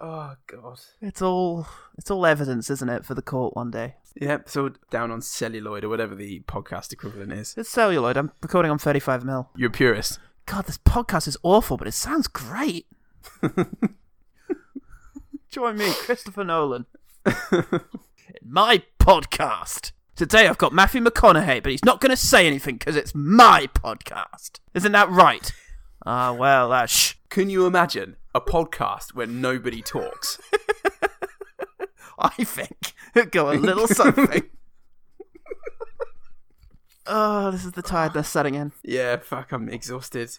Oh god. It's all it's all evidence, isn't it, for the court one day? Yep. It's all down on celluloid or whatever the podcast equivalent is. It's celluloid. I'm recording on 35 mil. You're a purist. God, this podcast is awful, but it sounds great. Join me, Christopher Nolan, in my podcast. Today I've got Matthew McConaughey, but he's not going to say anything because it's my podcast. Isn't that right? Ah, well, uh, shh. Can you imagine a podcast where nobody talks? I think it'd go a little something. oh, this is the tiredness setting in. yeah. Fuck. I'm exhausted.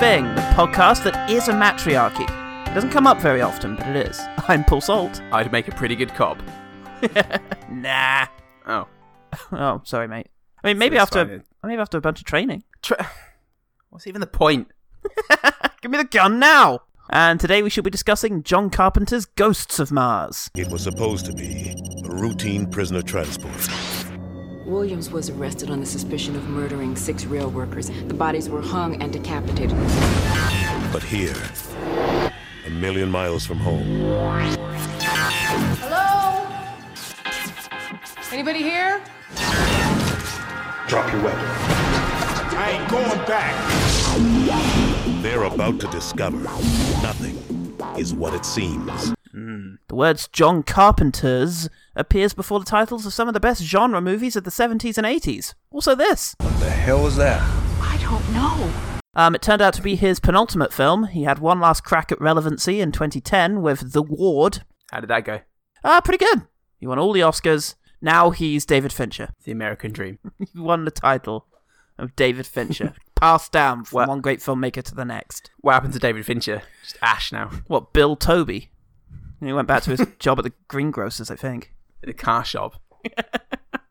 Thing, the podcast that is a matriarchy. It doesn't come up very often, but it is. I'm Paul Salt. I'd make a pretty good cop. Nah. Oh. Oh, sorry, mate. I mean, maybe it's after fine. maybe after a bunch of training. Tra- What's even the point? Give me the gun now. And today we should be discussing John Carpenter's Ghosts of Mars. It was supposed to be a routine prisoner transport. Williams was arrested on the suspicion of murdering six rail workers. The bodies were hung and decapitated. But here, a million miles from home, Hello? Anybody here? Drop your weapon. I ain't going back. they're about to discover nothing is what it seems. Hmm. The words John Carpenter's appears before the titles of some of the best genre movies of the 70s and 80s. Also this. What the hell was that? I don't know. Um, it turned out to be his penultimate film. He had one last crack at relevancy in 2010 with The Ward. How did that go? Ah, pretty good. He won all the Oscars. Now he's David Fincher. The American Dream. He won the title of David Fincher. Passed down from What? one great filmmaker to the next. What happened to David Fincher? Just ash now. What, Bill Toby? He went back to his job at the greengrocers, I think. In a car shop.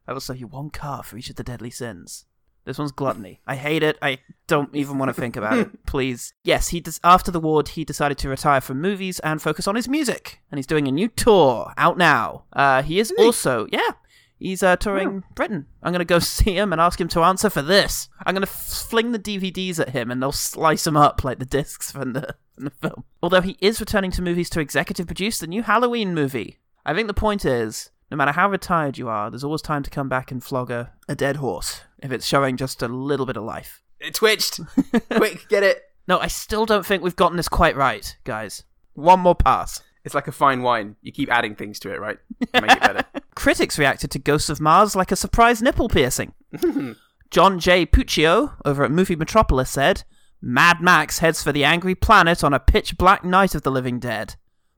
I will sell you one car for each of the deadly sins. This one's gluttony. I hate it. I don't even want to think about it. Please. Yes, he des- after the ward, he decided to retire from movies and focus on his music. And he's doing a new tour out now. Uh, he is also, yeah, he's uh, touring Britain. I'm going to go see him and ask him to answer for this. I'm going to f- fling the DVDs at him and they'll slice them up like the discs from the, from the film. Although he is returning to movies to executive produce the new Halloween movie. I think the point is, no matter how retired you are, there's always time to come back and flog a, a dead horse if it's showing just a little bit of life. It twitched. Quick, get it. No, I still don't think we've gotten this quite right, guys. One more pass. It's like a fine wine. You keep adding things to it, right? To make it better. Critics reacted to Ghosts of Mars like a surprise nipple piercing. John J. Puccio over at Movie Metropolis said, Mad Max heads for the angry planet on a pitch black night of the living dead.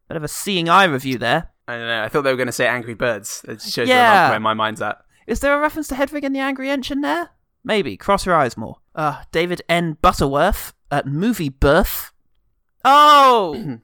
Bit of a seeing eye review there. I don't know. I thought they were going to say Angry Birds. It shows Yeah. where, my, mind's at. Is there a reference to Hedwig and the Angry Inch in there? Maybe. Cross your eyes more. Uh, David N. Butterworth at Movie Birth. Oh!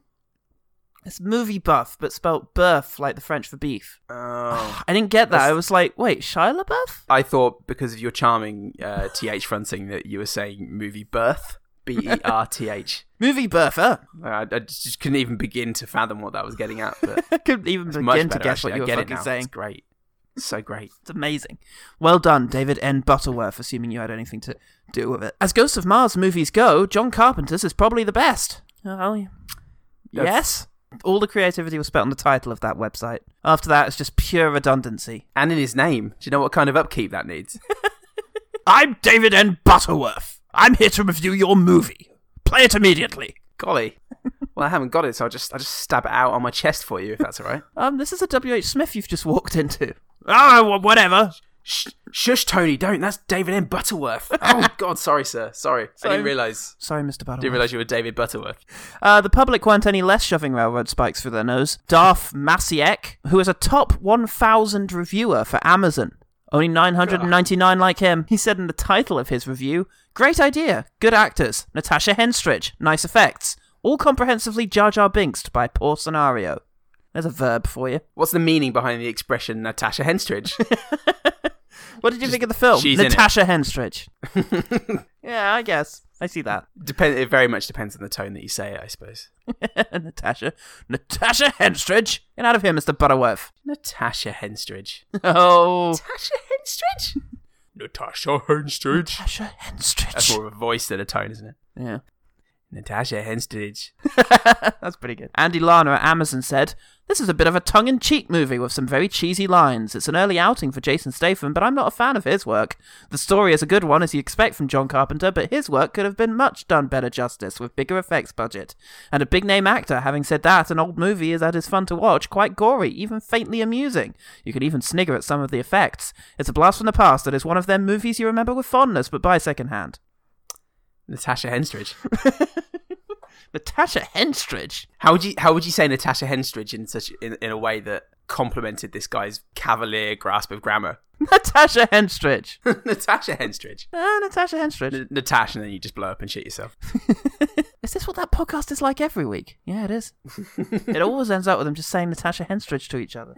it's Movie Buff, but spelt birth like the French for beef. Oh. I didn't get that. That's- I was like, wait, Shia LaBeouf? I thought because of your charming uh, th fronting that you were saying movie birth. B E R T H. Movie Birth, uh. I I just couldn't even begin to fathom what that was getting at. But I couldn't even begin much to guess actually. what you I were get it fucking saying. It's great. It's so great. It's amazing. Well done, David N. Butterworth, assuming you had anything to do with it. As Ghosts of Mars movies go, John Carpenter's is probably the best. Oh, yeah. Yes? All the creativity was spent on the title of that website. After that, it's just pure redundancy. And in his name, do you know what kind of upkeep that needs? I'm David N. Butterworth. I'm here to review your movie. Play it immediately. Golly. Well, I haven't got it, so I'll just I'll just stab it out on my chest for you, if that's all right. Um, this is a W.H. Smith you've just walked into. Wh- whatever. Shh, shush, Tony, don't. That's David M. Butterworth. Oh God, sorry, sir. Sorry, I Sorry. didn't realise. Sorry, Mr. Butterworth. Didn't realise you were David Butterworth. Uh, the public weren't any less shoving railroad spikes through their nose. Darth Masiek, who is a top 1,000 reviewer for Amazon. Only 999 like him. He said in the title of his review, Great idea, good actors, Natasha Henstridge, nice effects, all comprehensively Jar Jar Binksed by poor scenario. There's a verb for you. What's the meaning behind the expression Natasha Henstridge? What did you think of the film? she's in it. Natasha Henstridge. yeah, I guess. I see that. Depend. It very much depends on the tone that you say it, I suppose. Natasha. Natasha Henstridge. Get out of here, Mr. Butterworth. Natasha Henstridge. Oh. Natasha Henstridge. Natasha Henstridge. Natasha Henstridge. That's more of a voice than a tone, isn't it? Yeah. Natasha Henstridge. That's pretty good. Andy Lana at Amazon said, This is a bit of a tongue in cheek movie with some very cheesy lines. It's an early outing for Jason Statham, but I'm not a fan of his work. The story is a good one, as you expect from John Carpenter, but his work could have been much done better justice with bigger effects budget. And a big name actor. Having said that, an old movie is that is fun to watch, quite gory, even faintly amusing. You could even snigger at some of the effects. It's a blast from the past that is one of them movies you remember with fondness, but buy second hand. Natasha Henstridge. Natasha Henstridge. How would you How would you say Natasha Henstridge in such in, in a way that complimented this guy's cavalier grasp of grammar? Natasha Henstridge. Natasha Henstridge. Ah, Natasha Henstridge. N- Natasha, and then you just blow up and shit yourself. Is this what that podcast is like every week? Yeah, it is. it always ends up with them just saying Natasha Henstridge to each other.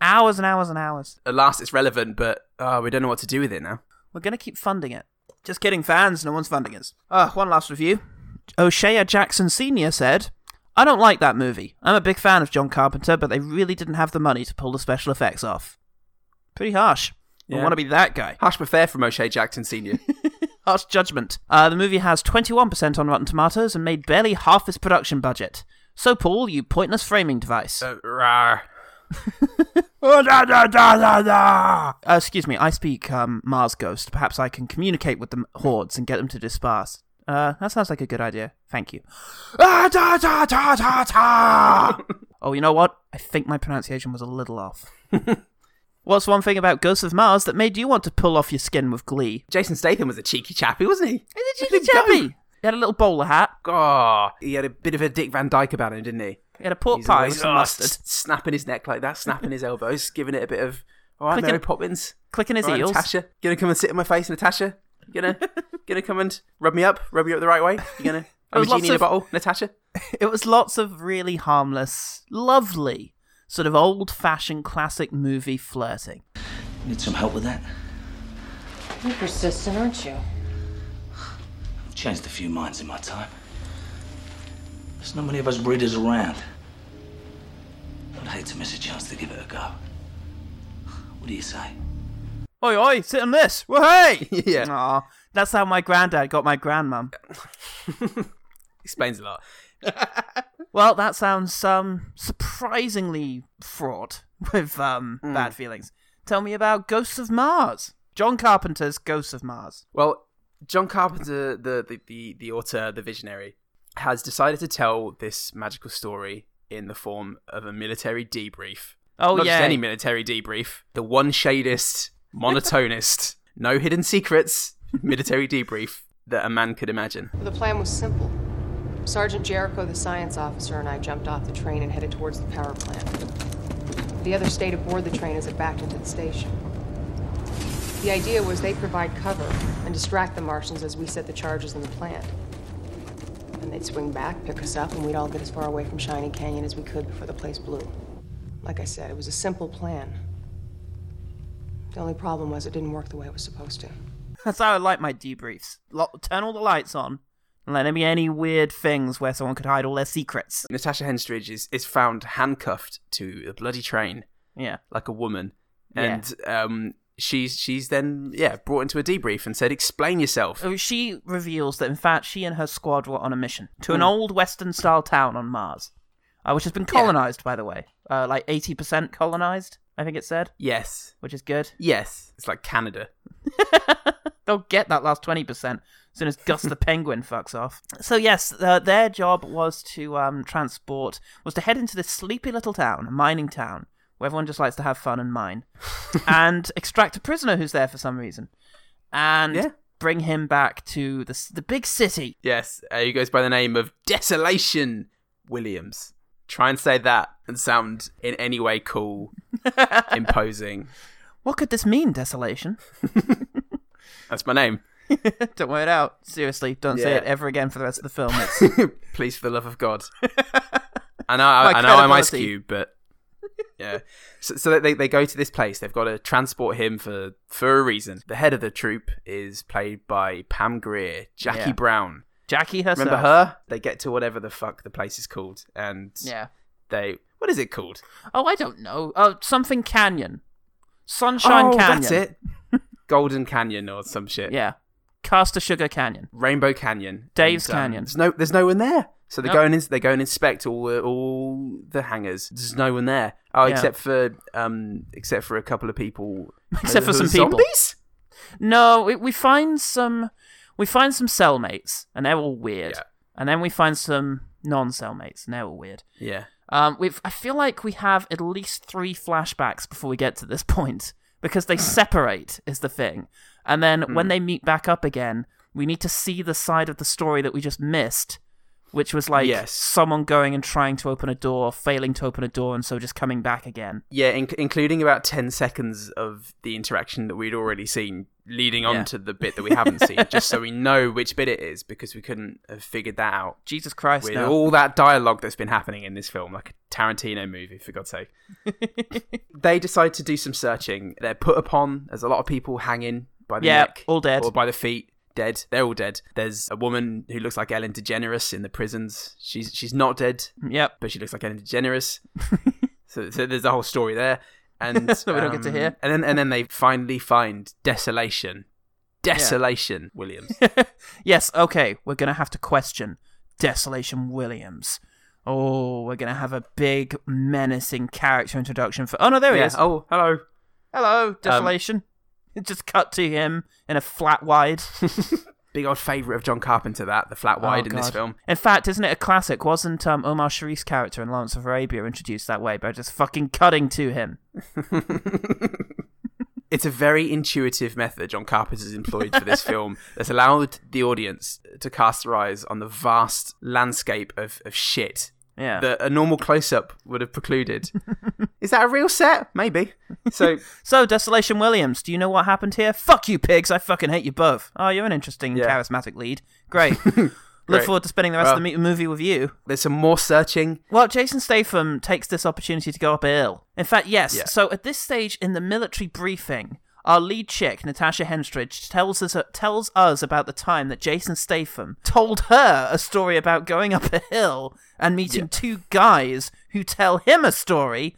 hours and hours and hours. At last, it's relevant, but oh, we don't know what to do with it now. We're going to keep funding it. Just kidding, fans. No one's funding us. Ah, one last review. O'Shea Jackson Sr. said, I don't like that movie. I'm a big fan of John Carpenter, but they really didn't have the money to pull the special effects off. Pretty harsh. I want to be that guy. Harsh but fair from O'Shea Jackson Senior. Harsh judgment. Uh, the movie has 21% on Rotten Tomatoes and made barely half its production budget. So, Paul, you pointless framing device. uh, rawr. Uh, excuse me, I speak um, Mars Ghost. Perhaps I can communicate with the hordes and get them to disperse. Uh, that sounds like a good idea. Thank you. Ah, da, da, da, da, da. oh, you know what? I think my pronunciation was a little off. What's one thing about Ghosts of Mars that made you want to pull off your skin with glee? Jason Statham was a cheeky chappy, wasn't he? Is it cheeky chappy? He had a little bowler hat. Oh, he had a bit of a Dick Van Dyke about him, didn't he? He had a pork He's pie always, with some oh, mustard. s- snapping his neck like that, snapping his elbows, giving it a bit of. All right, Clicking- Mary Poppins. Clicking his All right, heels. Natasha, gonna come and sit in my face, Natasha. Gonna, gonna come and rub me up, rub me up the right way. You gonna? I'm a There's lots genie in a bottle, Natasha. It was lots of really harmless, lovely, sort of old fashioned classic movie flirting. Need some help with that? You're persistent, aren't you? I've changed a few minds in my time. There's not many of us breeders around. I'd hate to miss a chance to give it a go. What do you say? Oi, oi, sit on this. Well, hey! Yeah. Aw, that's how my granddad got my grandmum. Explains a lot. Well, that sounds um surprisingly fraught with um bad feelings. Tell me about Ghosts of Mars. John Carpenter's Ghosts of Mars. Well, John Carpenter, the, the, the, the author, the visionary, has decided to tell this magical story in the form of a military debrief. Oh Not yeah. just any military debrief. The one shadest, monotonist, no hidden secrets military debrief that a man could imagine. The plan was simple. Sergeant Jericho, the science officer, and I jumped off the train and headed towards the power plant. The others stayed aboard the train as it backed into the station. The idea was they'd provide cover and distract the Martians as we set the charges in the plant. And they'd swing back, pick us up, and we'd all get as far away from Shining Canyon as we could before the place blew. Like I said, it was a simple plan. The only problem was it didn't work the way it was supposed to. That's how I like my debriefs. Turn all the lights on. And let there be any weird things where someone could hide all their secrets. Natasha Henstridge is, is found handcuffed to a bloody train Yeah. like a woman. Yeah. And um, she's she's then yeah brought into a debrief and said, "Explain yourself." Uh, She reveals that, in fact, she and her squad were on a mission to an old Western style town on Mars, uh, which has been colonized, by the way. Uh, like 80% colonized, I think it said, Yes, which is good. yes, it's like Canada. They'll get that last 20% as soon as Gus the Penguin fucks off. So, yes, uh, their job was to um, transport, was to head into this sleepy little town, a mining town, where everyone just likes to have fun and mine, and extract a prisoner who's there for some reason. And Yeah. bring him back to the, the big city. Yes, uh, he goes by the name of Desolation Williams. Try and say that and sound in any way cool, imposing. What could this mean, desolation? That's my name. don't wear it out. Seriously, don't say it ever again for the rest of the film. Please, for the love of God. I know, I, I know I'm Ice. Cube, but yeah. So, so they they go to this place. They've got to transport him for for a reason. The head of the troop is played by Pam Grier, Jackie Yeah. Brown. Jackie herself. Remember her? They get to whatever the fuck the place is called, and Yeah. they what is it called? Oh, I don't know. Oh, something Canyon. Sunshine oh, Canyon. that's it. Golden Canyon or some shit. Yeah. Caster Sugar Canyon. Rainbow Canyon. Dave's And, um, Canyon. There's no, there's no one there. So they Nope. go and ins- they go and inspect all the, all the hangars. There's no one there. Oh, Yeah. except for um, except for a couple of people. Except for some people. Zombies. No, we, we find some we find some cellmates and they're all weird. Yeah. And then we find some non-cellmates and they're all weird. Yeah. Um, we've I feel like we have at least three flashbacks before we get to this point because they separate is the thing, and then Hmm. when they meet back up again, we need to see the side of the story that we just missed, which was like Yes. someone going and trying to open a door, failing to open a door, and so just coming back again. Yeah, in- including about 10 seconds of the interaction that we'd already seen leading on Yeah. to the bit that we haven't seen, just so we know which bit it is because we couldn't have figured that out. Jesus Christ! With no. all that dialogue that's been happening in this film, like a Tarantino movie, for God's sake. they decide to do some searching. They're put upon. There's a lot of people hanging by the Yeah, neck, all dead. or by the feet, dead. They're all dead. There's a woman who looks like Ellen DeGeneres in the prisons. She's she's not dead, Yep. but she looks like Ellen DeGeneres. so, so there's a whole story there, and That we don't get to um, hear. And then and then they finally find Desolation, Desolation Williams. Yes. Okay. We're gonna have to question Desolation Williams. Oh, we're gonna have a big menacing character introduction for. Oh no, there he yeah. is. Oh, hello. Hello, Desolation. It just cut to him in a flat wide. Big old favourite of John Carpenter. That the flat wide Oh, in this film. In fact, isn't it a classic? Wasn't um, Omar Sharif's character in Lawrence of Arabia introduced that way by just fucking cutting to him? It's a very intuitive method John Carpenter's employed for this film that's allowed the audience to cast their eyes on the vast landscape of, of shit Yeah. that a normal close up would have precluded. Is that a real set? Maybe. So, So, Desolation Williams, do you know what happened here? Fuck you, pigs! I fucking hate you both. Oh, you're an interesting, Yeah. charismatic lead. Great. Look Great. forward to spending the rest of the mo- movie with you. there's some more searching. Well, Jason Statham takes this opportunity to go up a hill. In fact, yes. Yeah. So at this stage in the military briefing, our lead chick, Natasha Henstridge, tells us tells us about the time that Jason Statham told her a story about going up a hill and meeting two guys who tell him a story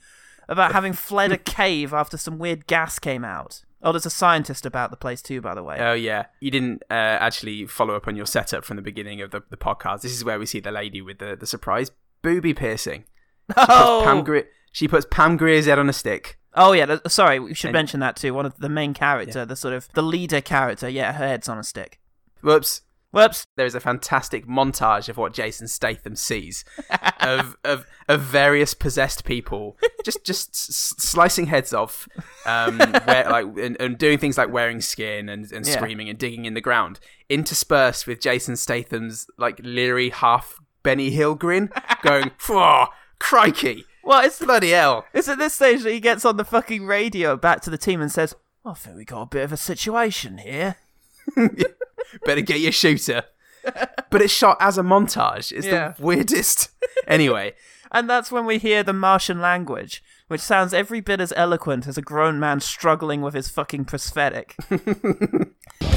about having fled a cave after some weird gas came out. Oh, there's a scientist about the place too, by the way. Oh, yeah. You didn't uh, actually follow up on your setup from the beginning of the, the podcast. This is where we see the lady with the, the surprise booby piercing. oh, Pam she puts Pam Grier's head on a stick. Oh yeah, th- sorry, we should And- mention that too. One of the main character, the sort of the leader character, yeah, her head's on a stick. Whoops. Whoops. there is a fantastic montage of what Jason Statham sees of, of of various possessed people just just s- slicing heads off, um, where, like and, and doing things like wearing skin and, and Yeah. screaming and digging in the ground, interspersed with Jason Statham's like leery half Benny Hill grin, going, "Oh, crikey, Well, it's bloody hell!" it's at this stage that he gets on the fucking radio back to the team and says, "I think we got a bit of a situation here." Better get your shooter. But it's shot as a montage. It's Yeah. the weirdest. Anyway, And that's when we hear the Martian language, which sounds every bit as eloquent as a grown man struggling with his fucking prosthetic.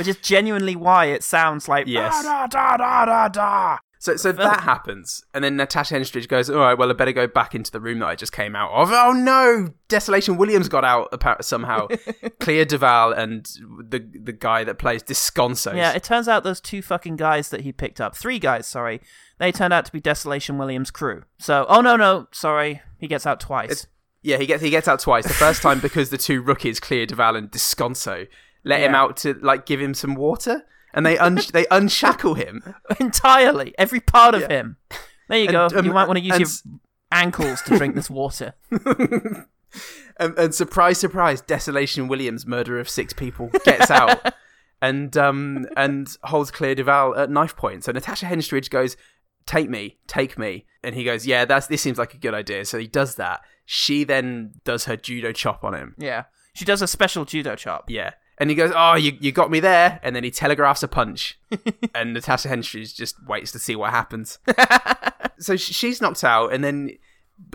Which is genuinely why it sounds like Yes. da da da da da. So, so that happens, and then Natasha Henstridge goes, "All right, well, I better go back into the room that I just came out of." Oh no, Desolation Williams got out somehow. Clea DuVall and the the guy that plays Disconso. Yeah, it turns out those two fucking guys that he picked up, three guys, sorry, they turned out to be Desolation Williams' crew. So, oh no, no, sorry, he gets out twice. yeah, he gets he gets out twice. The first time because the two rookies, Clea DuVall and Disconso, let him out to like give him some water, and they un- they unshackle him. Entirely, every part of him. There you go. Um, you might want to use and your ankles to drink this water. and, and surprise, surprise, Desolation Williams, murderer of six people, gets out and um and holds Clea DuVall at knife point. So Natasha Henstridge goes, "Take me, take me," and he goes, "Yeah, that's this seems like a good idea." So he does that. She then does her judo chop on him. Yeah. She does a special judo chop. Yeah. And he goes, "Oh, you you got me there," and then he telegraphs a punch, and Natasha Henstridge just waits to see what happens. so she's knocked out, and then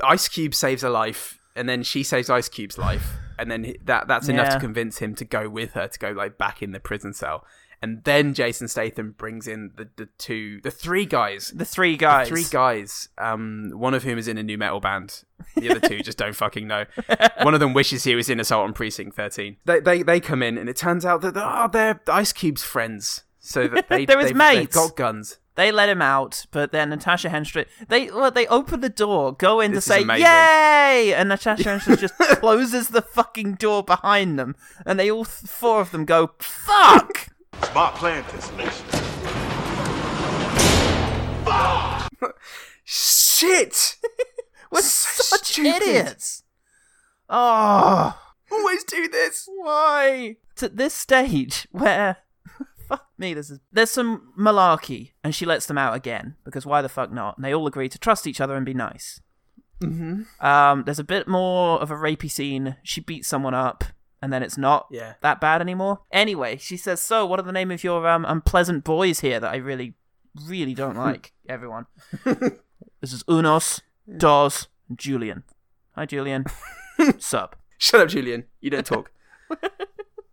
Ice Cube saves her life, and then she saves Ice Cube's life, and then that that's enough Yeah. to convince him to go with her to go like back in the prison cell. And then Jason Statham brings in the, the two, the three guys The three guys. three guys, um, one of whom is in a new metal band. The other two just don't fucking know. One of them wishes he was in Assault on Precinct 13. They, they, they come in, and it turns out that oh, they're Ice Cube's friends. So that they, They're his they've, they've mates. got guns. They let him out, but then Natasha Henstridge they well, they open the door, go in This to say. "Yay!" and Natasha Henstridge just closes the fucking door behind them, and they all four of them go "fuck." Smart plan, Tessellation. Shit! We're such stupid. idiots. Oh, Always do this. why? To this stage where fuck me, this is there's some malarkey, and she lets them out again because why the fuck not? And they all agree to trust each other and be nice. Mm-hmm. Um, there's a bit more of a rapey scene. She beats someone up, and then it's not Yeah. that bad anymore. Anyway, she says, "So, what are the name of your um unpleasant boys here that I really, really don't like?" Everyone. this is Unos, Dos, and Julian. Hi, Julian. Sup. Shut up, Julian. You don't talk.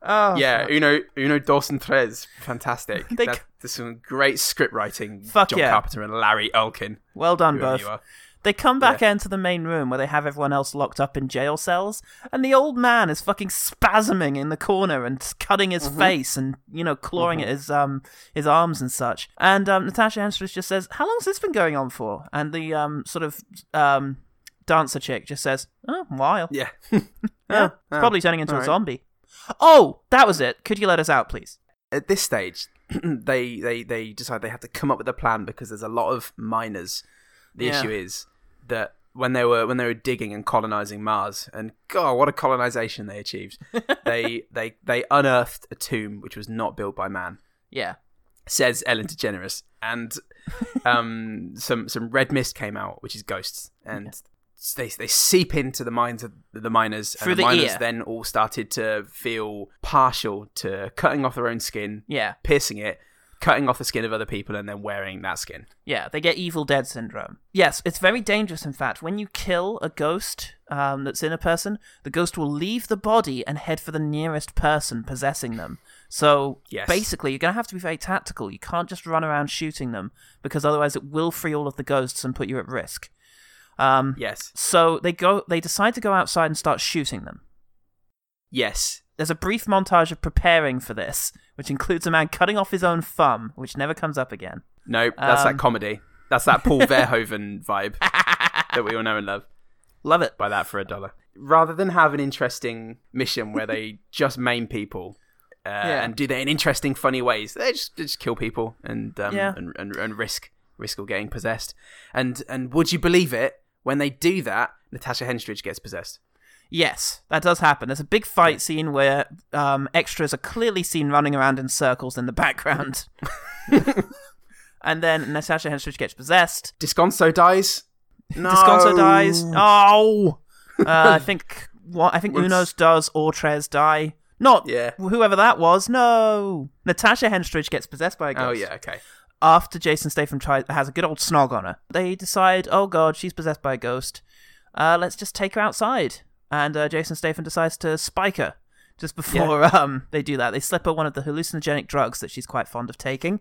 Oh, yeah, Uno Uno Dawson Tres, fantastic. They there's some great script writing. Fuck John yeah. Carpenter and Larry Elkin. Well done, both. They come back into the main room where they have everyone else locked up in jail cells, and the old man is fucking spasming in the corner and cutting his Mm-hmm. face and you know clawing at his um his arms and such. And um, Natasha Henstridge just says, "How long's this been going on for?" And the um sort of um dancer chick just says, "Oh, a while. Yeah. Yeah, oh, probably turning into a alright. zombie." Oh, that was it. Could you let us out, please? at this stage, they, they they decide they have to come up with a plan because there's a lot of miners. The Yeah. issue is that when they were when they were digging and colonizing Mars, and God, what a colonization they achieved! they they they unearthed a tomb which was not built by man. Yeah. Says Ellen DeGeneres, and um, some some red mist came out, which is ghosts, and they they seep into the minds of the miners, Through and the, the miners ear. then all started to feel partial to cutting off their own skin, Yeah. piercing it, cutting off the skin of other people, and then wearing that skin. Yeah, they get Evil Dead syndrome. Yes, it's very dangerous, in fact. When you kill a ghost um, that's in a person, the ghost will leave the body and head for the nearest person possessing them. So Yes. basically, you're going to have to be very tactical. You can't just run around shooting them because otherwise it will free all of the ghosts and put you at risk. Um, Yes, So they go. They decide to go outside and start shooting them. yes, There's a brief montage of preparing for this, which includes a man cutting off his own thumb, which never comes up again. nope. That's Um, that comedy. That's that Paul Verhoeven vibe that we all know and love. Love it. Buy that for a dollar. Rather than have an interesting mission where they just maim people. Uh, Yeah. and do that in interesting, funny ways. They just, they just kill people and um, Yeah. and, and and risk risk of getting possessed. And and would you believe it? When they do that, Natasha Henstridge gets possessed. Yes, that does happen. There's a big fight scene where um, extras are clearly seen running around in circles in the background. and then Natasha Henstridge gets possessed. Disconso dies. No. Descanso dies. Oh! Uh, I think what I think Unos does or Tres die. Not Yeah. whoever that was. No. Natasha Henstridge gets possessed by a ghost. Oh yeah, okay. after Jason Statham tries has a good old snog on her, they decide, oh god, she's possessed by a ghost. Uh, let's just take her outside. And uh, Jason Statham decides to spike her just before um they do that. They slip her one of the hallucinogenic drugs that she's quite fond of taking.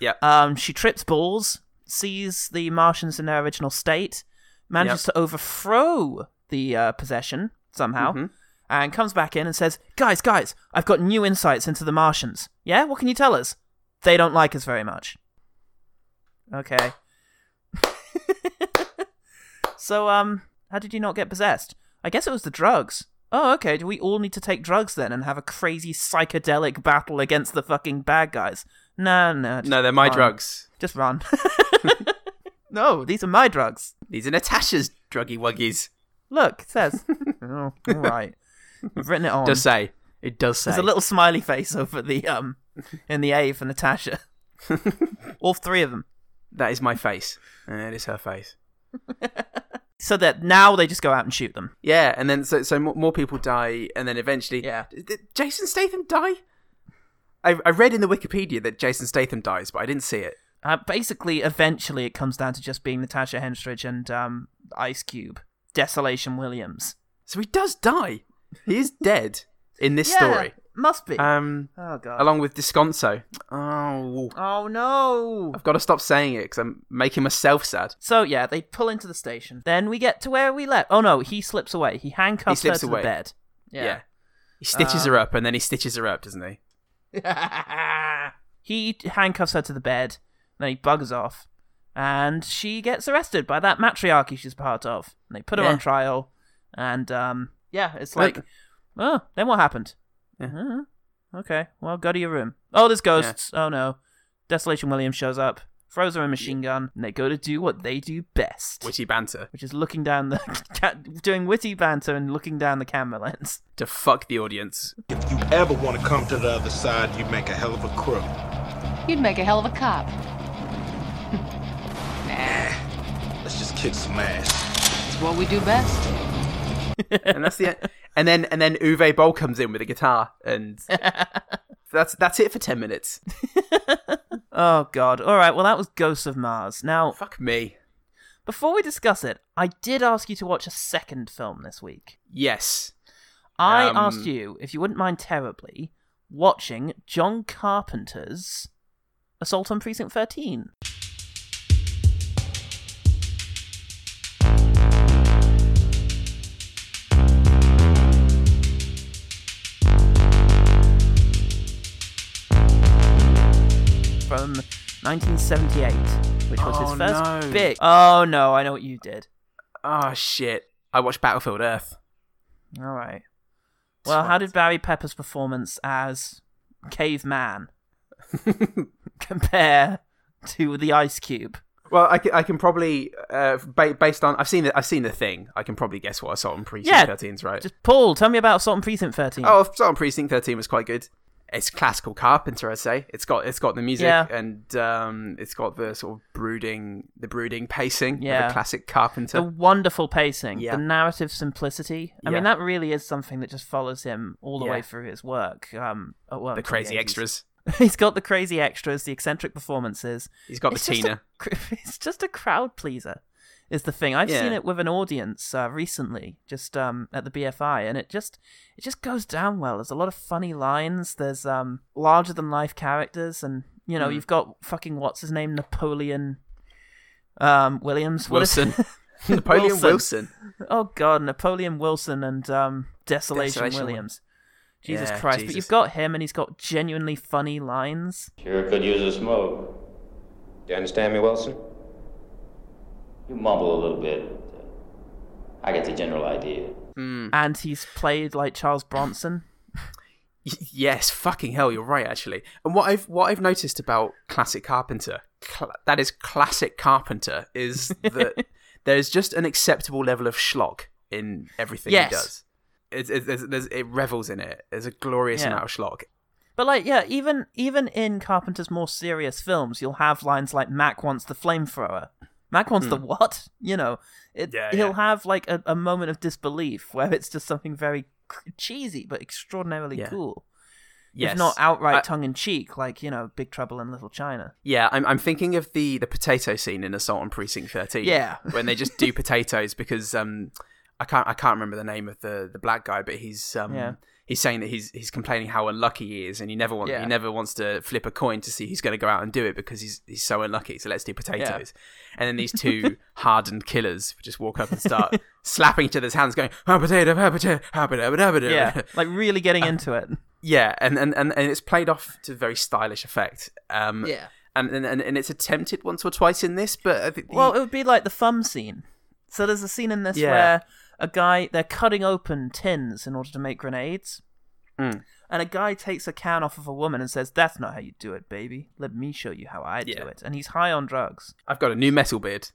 Yeah. Um, she trips balls, sees the Martians in their original state, manages to overthrow the uh, possession somehow, Mm-hmm. and comes back in and says, "Guys, guys, I've got new insights into the Martians. Yeah, what can you tell us? They don't like us very much." Okay. so, um, how did you not get possessed? I guess it was the drugs. Oh, okay. Do we all need to take drugs then and have a crazy psychedelic battle against the fucking bad guys? No, no. No, they're my run. drugs. Just run. no, these are my drugs. These are Natasha's druggy wuggies. Look, it says. oh, all right. We've written it on. Does say. It does say. There's a little smiley face over the um in the A for Natasha. all three of them. That is my face. And it is her face. So that now they just go out and shoot them. Yeah, and then so so more, people die, and then eventually, Yeah. Did Jason Statham die? I I read in the Wikipedia that Jason Statham dies, but I didn't see it. Uh, basically, eventually, it comes down to just being Natasha Henstridge and um, Ice Cube, Desolation Williams. So he does die. He is dead in this Yeah, story. Must be. Um, oh god. along with Desconso. Oh, oh no. I've got to stop saying it because I'm making myself sad. So yeah, they pull into the station. Then we get to where we left. Oh no, he slips away. He handcuffs He slips her to away. the bed. Yeah. Yeah. He stitches Uh, her up, and then he stitches her up, doesn't he? he handcuffs her to the bed. Then he buggers off, and she gets arrested by that matriarchy she's part of. And they put her Yeah. on trial, and um, yeah, it's Like- like, oh, then what happened? Yeah. Uh, okay, well, go to your room. Oh, there's ghosts. Oh no, Desolation Williams shows up, throws her a machine gun, and they go to do what they do best, Witty banter which is looking down the, ca- doing witty banter and looking down the camera lens. to fuck the audience. If you ever want to come to the other side, you make a hell of a crook. You'd make a hell of a cop. nah. Let's just kick some ass. It's what we do best. and that's the and then and then Uwe Boll comes in with a guitar, and that's that's it for ten minutes. Oh god. All right. Well, that was Ghosts of Mars. Now, Fuck me. Before we discuss it, I did ask you to watch a second film this week. Yes. I Um, asked you, if you wouldn't mind terribly, watching John Carpenter's Assault on Precinct 13. From 1978, which was his Oh, first no. big. Oh no, I know what you did. Oh shit. I watched Battlefield Earth. All right. Well, how did Barry Pepper's performance as caveman compare to the Ice Cube? Well, I can, I can probably uh, based on I've seen the, I've seen the thing. I can probably guess what Assault on Precinct Yeah, 13's right. Just Paul, tell me about Assault on Precinct 13. Oh, Assault on Precinct 13 was quite good. It's classical Carpenter, I'd say. It's got it's got the music Yeah. and um, it's got the sort of brooding the brooding pacing of Yeah. a classic Carpenter. the wonderful pacing, Yeah. the narrative simplicity. I Yeah. mean, that really is something that just follows him all the way through his work. Um, well, the crazy 80s. extras. He's got the crazy extras, the eccentric performances. He's got It's the just Tina. a it's just a crowd pleaser, is the thing. I've seen it with an audience uh, recently, just um, at the BFI, and it just it just goes down well. There's a lot of funny lines. There's um, larger than life characters, and you know you've got fucking what's his name, Napoleon um, Williams. Wilson. Napoleon Wilson. Oh God, Napoleon Wilson and um, Desolation, Desolation Williams. Jesus Yeah, Christ! But you've got him, and he's got genuinely funny lines. Sure could use a smoke. Do You understand me, Wilson? You mumble a little bit. I get the general idea. Hmm. And he's played like Charles Bronson. Yes, fucking hell, you're right actually. And what I've what I've noticed about classic Carpenter, cl- that is classic Carpenter, is that there's just an acceptable level of schlock in everything Yes. he does. It's, it's, there's, there's, it revels in it. There's a glorious Yeah. amount of schlock. But like, yeah, even even in Carpenter's more serious films, you'll have lines like "Mac wants the flamethrower." Mac wants the what? You know, it, Hmm. Yeah, he'll yeah. have like a, a moment of disbelief where it's just something very cheesy but extraordinarily Yeah. cool. Yes, If not outright tongue in cheek, like you know, Big Trouble in Little China. Yeah, I'm, I'm thinking of the, the potato scene in Assault on Precinct 13. Yeah. when they just do potatoes because um I can't I can't remember the name of the, the black guy, but he's um Yeah. He's saying that he's he's complaining how unlucky he is, and he never wants Yeah. he never wants to flip a coin to see who's going to go out and do it because he's he's so unlucky. So let's do potatoes, and then these two hardened killers just walk up and start slapping each other's hands, going ah potato, ah potato, ah potato, potato. Yeah, like really getting into it. Yeah, and, and, and, and it's played off to a very stylish effect. Um, Yeah. and, and and and it's attempted once or twice in this, but I think the- Well, it would be like the thumb scene. So there's a scene in this Yeah. where a guy they're cutting open tins in order to make grenades. Mm. And a guy takes a can off of a woman and says, "That's not how you do it, baby. Let me show you how I do it." And he's high on drugs. I've got a new metal beard.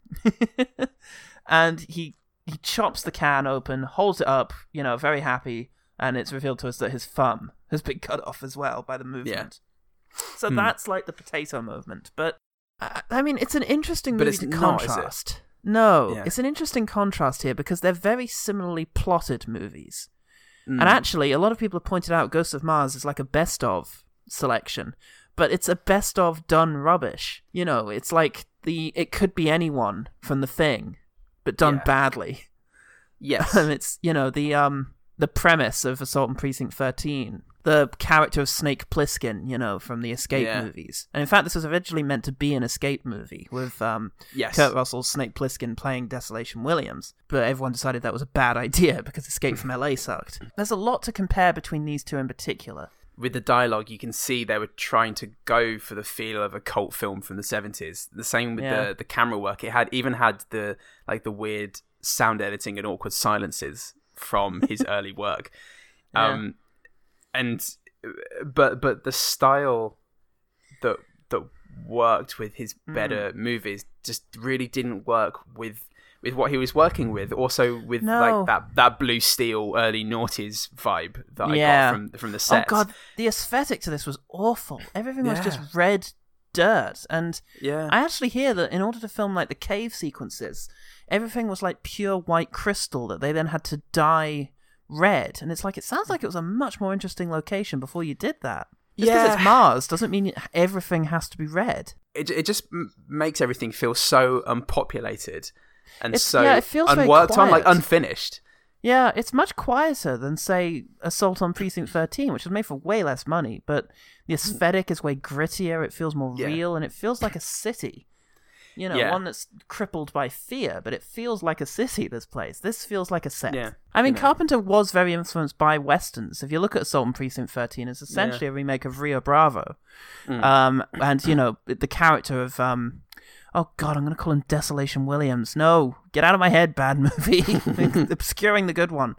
and he he chops the can open, holds it up, you know, very happy, and it's revealed to us that his thumb has been cut off as well by the movement. So Hmm. that's like the potato movement. But I I mean, it's an interesting But movie it's to not, is it? contrast No, Yeah. it's an interesting contrast here because they're very similarly plotted movies. Mm. And actually, a lot of people have pointed out Ghosts of Mars is like a best of selection, but it's a best of done rubbish. You know, it's like the it could be anyone from the thing, but done Yeah. badly. yes, and it's you know the um the premise of Assault on Precinct Thirteen, the character of Snake Plissken, you know, from the Escape Yeah. movies. And in fact, this was originally meant to be an Escape movie with um yes, Kurt Russell's Snake Plissken playing Desolation Williams, but everyone decided that was a bad idea because Escape from LA sucked. There's a lot to compare between these two in particular. with the dialogue, you can see they were trying to go for the feel of a cult film from the seventies. The same with Yeah. the the camera work. It had even had the like the weird sound editing and awkward silences from his early work. Yeah. And but but the style that that worked with his Mm. better movies just really didn't work with with what he was working with. Also with No. like that that blue steel early noughties vibe that I Yeah. got from from the set. Oh god, the aesthetic to this was awful. Everything was just red dirt, and Yeah. I actually hear that in order to film like the cave sequences, everything was like pure white crystal that they then had to dye red, and it's like it sounds like it was a mm-hmm. much more interesting location before you did that. Just because Yeah. it's Mars doesn't mean everything has to be red. it it just m- makes everything feel so unpopulated and It's- so yeah, it feels unworked on, like unfinished. Yeah, it's much quieter than say Assault on Precinct 13, which was made for way less money, but the mm. aesthetic is way grittier, it feels more Yeah. real, and it feels like a city. You know, Yeah. one that's crippled by fear, but it feels like a city, this place. This feels like a set. Yeah, I mean, you know. Carpenter was very influenced by westerns. If you look at Assault and Precinct 13, it's essentially a remake of Rio Bravo. Mm. Um, and, you know, the character of, um, oh god, I'm going to call him Desolation Williams. No, get out of my head, bad movie. Obscuring the good one.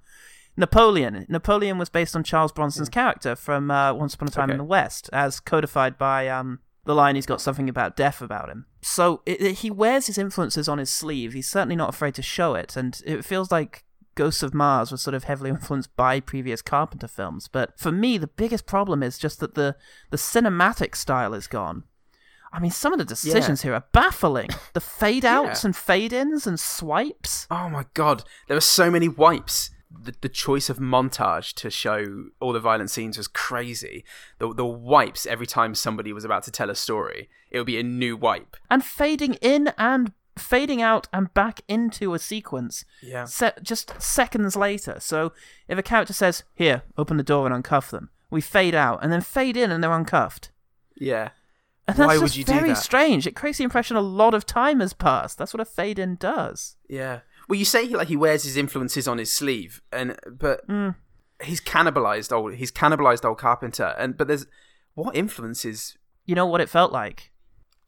Napoleon. Napoleon was based on Charles Bronson's character from uh, Once Upon a Time in the West, as codified by um, the line he's got something about death about him. So it, it- he wears his influences on his sleeve. He's certainly not afraid to show it, and it feels like Ghosts of Mars was sort of heavily influenced by previous Carpenter films. But for me, the biggest problem is just that the the cinematic style is gone. I mean, some of the decisions here are baffling. The fade outs Yeah. and fade ins and swipes. Oh my god, there were so many wipes. The, the choice of montage to show all the violent scenes was crazy. The the wipes every time somebody was about to tell a story, it would be a new wipe. and fading in and fading out and back into a sequence Yeah. set just seconds later so if a character says here open the door and uncuff them we fade out and then fade in and they're uncuffed Yeah. and that's Why just would you do very that? strange it creates the impression a lot of time has passed that's what a fade in does Yeah. Well, you say he like he wears his influences on his sleeve, and but Mm. he's cannibalized old. He's cannibalized old Carpenter, and but there's what influences? you know what it felt like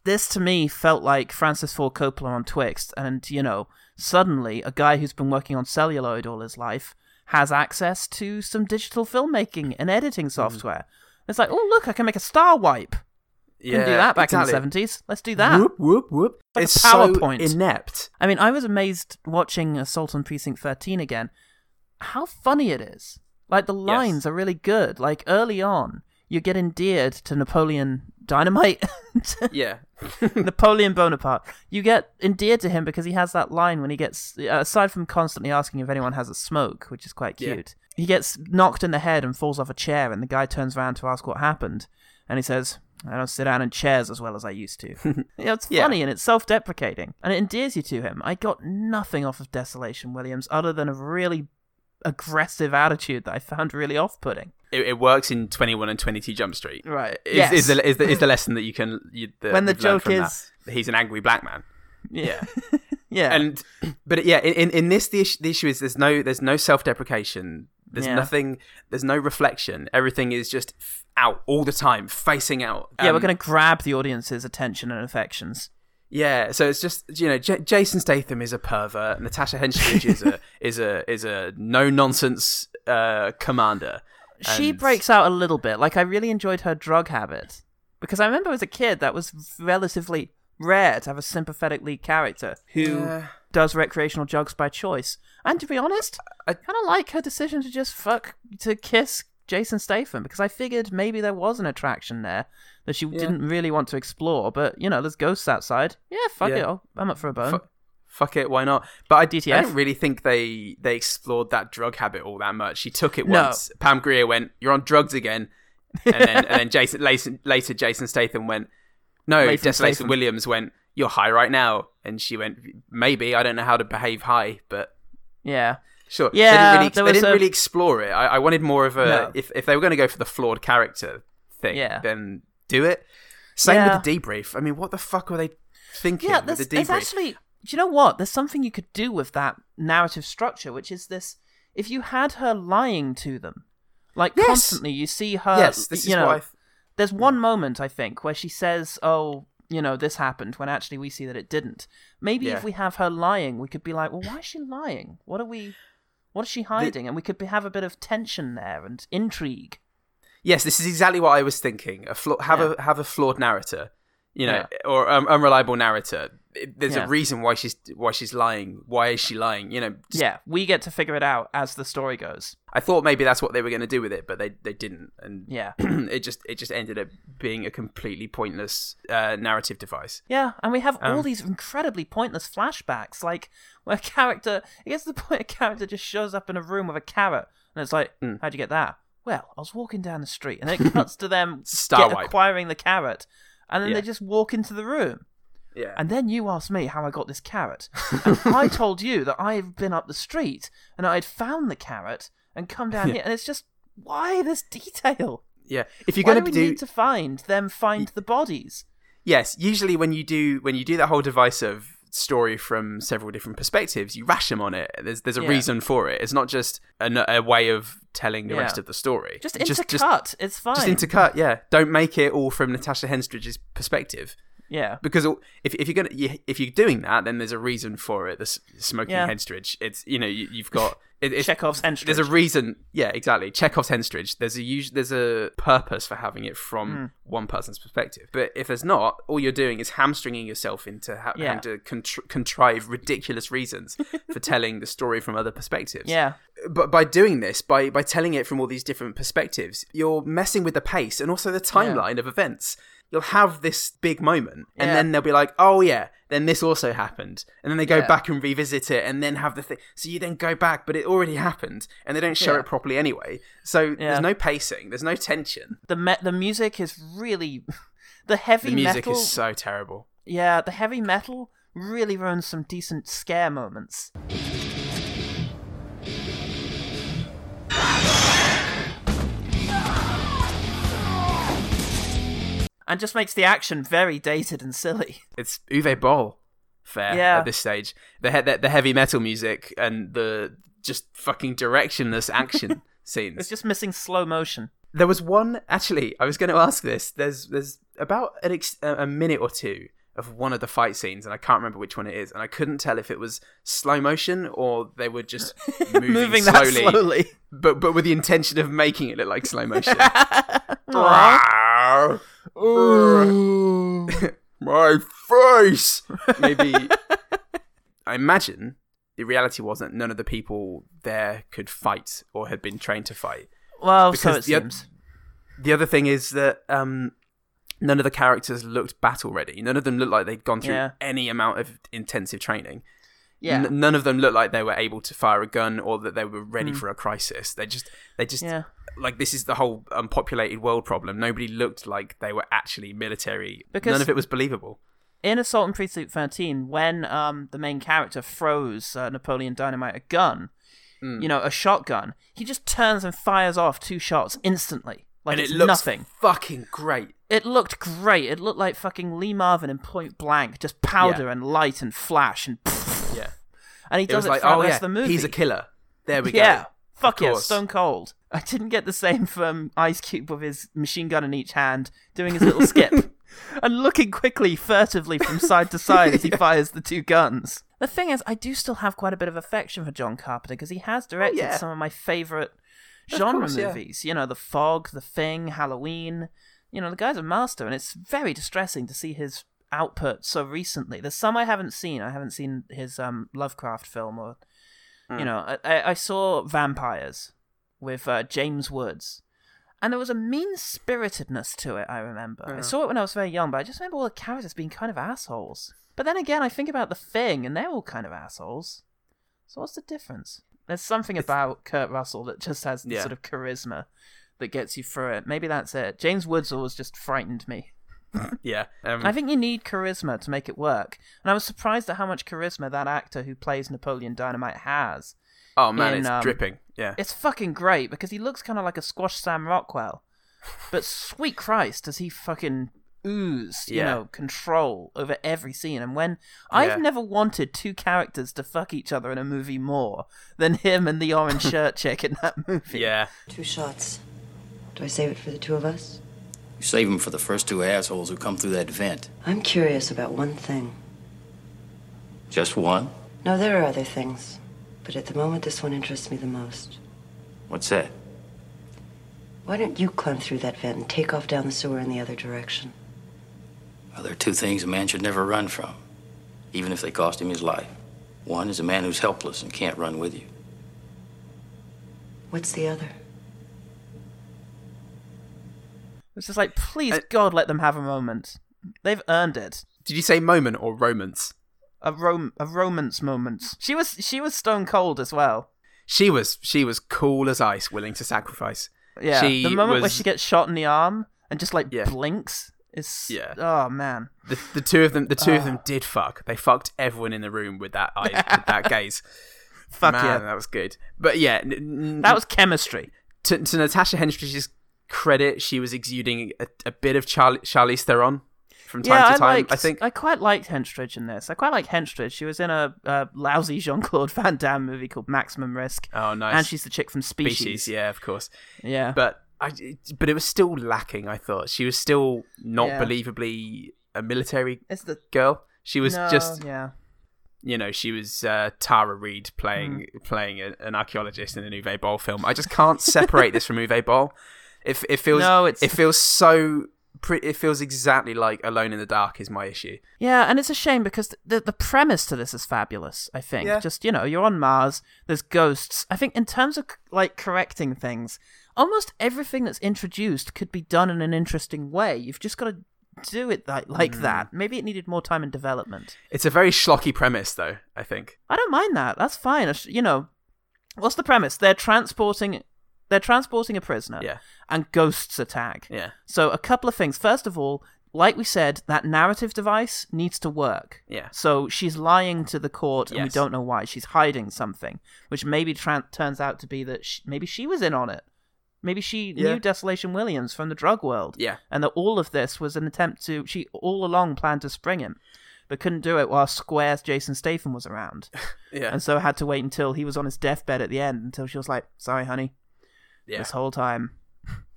this to me felt like Francis Ford Coppola on Twixt, and you know, suddenly a guy who's been working on celluloid all his life has access to some digital filmmaking and Hmm. editing software. It's like, oh look, I can make a star wipe. Couldn't do that back in the seventies. Let's do that. Whoop whoop whoop! Like it's PowerPoint. so inept. I mean, I was amazed watching Assault on Precinct 13 again. How funny it is. Like, the lines are really good. Like, early on, you get endeared to Napoleon Dynamite, Yeah. Napoleon Bonaparte. You get endeared to him because he has that line when he gets, uh, aside from constantly asking if anyone has a smoke, which is quite Yeah. cute, he gets knocked in the head and falls off a chair, and the guy turns around to ask what happened. And he says, I don't sit down in chairs as well as I used to. you know, it's Yeah. funny and it's self deprecating. And it endears you to him. I got nothing off of Desolation Williams other than a really aggressive attitude that I found really off putting. It, it works in Twenty One and Twenty Two Jump Street. Right. Is, yes. is, the, is, the, is the lesson that you can you, the, When the joke is. that he's an angry black man. yeah. yeah. and but yeah in, in, this the issue, the issue is there's no there's no self-deprecation there's Yeah. nothing there's no reflection everything is just out all the time facing out yeah, we're Um, going to grab the audience's attention and affections. yeah so it's just you know J- jason statham is a pervert natasha henstridge is a is a is a no nonsense uh commander she And- breaks out a little bit. Like I really enjoyed her drug habit because I remember as a kid that was relatively rare to have a sympathetic lead character who Yeah. Does recreational drugs by choice. And to be honest, I, kind of like her decision to just fuck to kiss Jason Statham because I figured maybe there was an attraction there that she didn't really want to explore. But you know, there's ghosts outside. Yeah, fuck Yeah. it. I'll, I'm up for a bone. Fu- fuck it, why not? But I, I DTF? didn't really think they they explored that drug habit all that much. She took it No. once. Pam Grier went, "You're on drugs again," and then and then Jason later, later Jason Statham went, "No." Desolation Williams went, "You're high right now," and she went, "Maybe I don't know how to behave high, but." Yeah. Sure. Yeah, they didn't really, they didn't a- really explore it. I, I wanted more of a No. if if they were going to go for the flawed character thing, Yeah. then do it. Same Yeah. with the debrief. I mean, what the fuck were they thinking Yeah, with the there's debrief? actually. Do you know what? There's something you could do with that narrative structure, which is this: if you had her lying to them, like Yes! constantly, you see her. yes, this you is know, I. Th- there's hmm. one moment I think where she says, "Oh, you know, this happened," when actually we see that it didn't. Maybe Yeah. if we have her lying, we could be like, "Well, why is she lying? What are we? What is she hiding?" and we could be, have a bit of tension there and intrigue. yes, this is exactly what I was thinking. A flaw, have Yeah. a have a flawed narrator, you know, Yeah. or um, unreliable narrator. There's Yeah. a reason why she's why she's lying. Why is she lying? You know, just- Yeah, we get to figure it out as the story goes. I thought maybe that's what they were going to do with it, but they they didn't, and Yeah. it just it just ended up being a completely pointless uh, narrative device. Yeah, and we have all Um, these incredibly pointless flashbacks, like where a character, it gets to the point a character just shows up in a room with a carrot, and it's like, Hmm. how'd you get that? Well, I was walking down the street, and then it cuts to them Star get- acquiring the carrot, and then Yeah. they just walk into the room. Yeah, And then you asked me how I got this carrot. And I told you that I've been up the street and I'd found the carrot and come down here. And it's just, why this detail? yeah. If you're going do to we do need to find them find the bodies? yes, usually when you do when you do that whole device of story from several different perspectives, you rash them on it. There's there's a Yeah. reason for it. It's not just a, a way of telling the Yeah. rest of the story. Just just intercut. it's fine. just intercut. Yeah, don't make it all from Natasha Henstridge's perspective. Yeah. because if, if you're gonna you- if you're doing that, then there's a reason for it. The smoking Yeah. Henstridge. It's you know you, you've got it, it's, Chekhov's Henstridge. There's a reason. Yeah, exactly. Chekhov's Henstridge. There's a us- there's a purpose for having it from Hmm. one person's perspective. But if there's not, all you're doing is hamstringing yourself into ha- Yeah. having to contr- contrive ridiculous reasons for telling the story from other perspectives Yeah. but by doing this, by by telling it from all these different perspectives, you're messing with the pace and also the timeline of events. You'll have this big moment, and Yeah. then they'll be like, "Oh yeah, then this also happened," and then they go Yeah. back and revisit it, and then have the thing. So you then go back, but it already happened, and they don't show Yeah. it properly anyway. So there's no pacing, there's no tension. The me- the music is really the heavy The music metal. is so terrible. Yeah, the heavy metal really ruins some decent scare moments. And just makes the action very dated and silly. It's Uwe Boll fair Yeah. at this stage. The, he- the the heavy metal music and the just fucking directionless action scenes. It's just missing slow motion. There was one actually. I was going to ask this. There's there's about an ex- a minute or two of one of the fight scenes, and I can't remember which one it is, and I couldn't tell if it was slow motion or they were just moving, Moving slowly, that slowly. but but with the intention of making it look like slow motion. My face. Maybe. I imagine the reality was that none of the people there could fight or had been trained to fight. Well, so it Because the oth- seems. The other thing is that um, none of the characters looked battle ready. None of them looked like they'd gone through Yeah. any amount of intensive training. Yeah. N- none of them looked like they were able to fire a gun or that they were ready for a crisis. They just, they just. Yeah. like this is the whole unpopulated world problem. Nobody looked like they were actually military. Because- None of it was believable. in Assault on Precinct 13, when um, the main character throws uh, Napoleon Dynamite a gun, Hmm. you know, a shotgun, he just turns and fires off two shots instantly. Like and it's it looks nothing. fucking great. It looked great. It looked like fucking Lee Marvin in Point Blank, just powder Yeah. and light and flash and Yeah. and he does was it like, for the oh rest yeah, of the movie. he's a killer. There we yeah. go. Yeah, fuck yeah. Stone Cold. I didn't get the same from Ice Cube with his machine gun in each hand, doing his little skip, and looking quickly, furtively from side to side as he fires the two guns. The thing is, I do still have quite a bit of affection for John Carpenter because he has oh, directed Oh, some of my favorite genre course, movies. You know, The Fog, The Thing, Halloween. You know, the guy's a master, and it's very distressing to see his output so recently. There's some I haven't seen. I haven't seen his um, Lovecraft film, or Hmm. you know, I, I saw Vampires with uh, James Woods, And there was a mean spiritedness to it, I remember. I saw it when I was very young, but I just remember all the characters being kind of assholes. But then again, I think about the thing, and they're all kind of assholes. So what's the difference? There's something about Kurt Russell that just has Yeah. sort of charisma that gets you through it. Maybe that's it. James Woods always just frightened me. Yeah. Um, I think you need charisma to make it work. And I was surprised at how much charisma that actor who plays Napoleon Dynamite has. oh man, in, it's um, dripping. Yeah. It's fucking great because he looks kind of like a squash Sam Rockwell. But sweet Christ, does he fucking ooze, you Yeah. know, control over every scene. And when I've Yeah. never wanted two characters to fuck each other in a movie more than him and the orange shirt chick in that movie. Yeah. Two shots. Do I save it for the two of us? You save them for the first two assholes who come through that vent. I'm curious about one thing. Just one? No, there are other things. But at the moment, this one interests me the most. What's that? Why don't you climb through that vent and take off down the sewer in the other direction? Well, there are two things a man should never run from, even if they cost him his life. One is a man who's helpless and can't run with you. What's the other? It's just like, please, God, let them have a moment. They've earned it. Did you say moment or romance? A rom a romance moment. She was she was stone cold as well. She was she was cool as ice, willing to sacrifice. Yeah, She the moment where she gets shot in the arm and just like Yeah. blinks is Yeah. Oh man, The, the two of them, the two of Ah. them did fuck. They fucked everyone in the room with that eye, with that gaze. fuck Man, yeah, that was good. But yeah, n- n- that was chemistry. to, to Natasha Henstridge's credit, she was exuding a, a bit of Charlie, Charlize Theron from time yeah, to time. I liked. I think. I quite liked Henstridge in this. I quite like Henstridge. She was in a, a lousy Jean Claude Van Damme movie called Maximum Risk. oh, nice. And she's the chick from Species. species. Yeah, of course. Yeah. But I, but it was still lacking. I thought she was still not Yeah. believably a military it's the girl. She was no, just, yeah. you know, she was uh, Tara Reid playing Hmm. playing a, an archaeologist in an Uwe Boll film. I just can't separate this from Uwe Boll. It it feels No, it's- it feels so. It feels exactly like Alone in the Dark is my issue. Yeah, and it's a shame because the the premise to this is fabulous. I think Yeah. just you know you're on Mars, there's ghosts. I think in terms of like correcting things, almost everything that's introduced could be done in an interesting way. You've just got to do it like like Mm. that. Maybe it needed more time in development. It's a very schlocky premise, though. I think. I don't mind that. That's fine. You know, what's the premise? They're transporting. They're transporting a prisoner, Yeah. and ghosts attack. Yeah. So a couple of things. First of all, like we said, that narrative device needs to work. Yeah. So she's lying to the court, and we don't know why. She's hiding something, which maybe tran turns out to be that she, maybe she was in on it. Maybe she Yeah. knew Desolation Williams from the drug world. Yeah. And that all of this was an attempt to. She all along planned to spring him, but couldn't do it while Square's Jason Statham was around. Yeah. And so had to wait until he was on his deathbed at the end until she was like, "Sorry, honey, Yeah. this whole time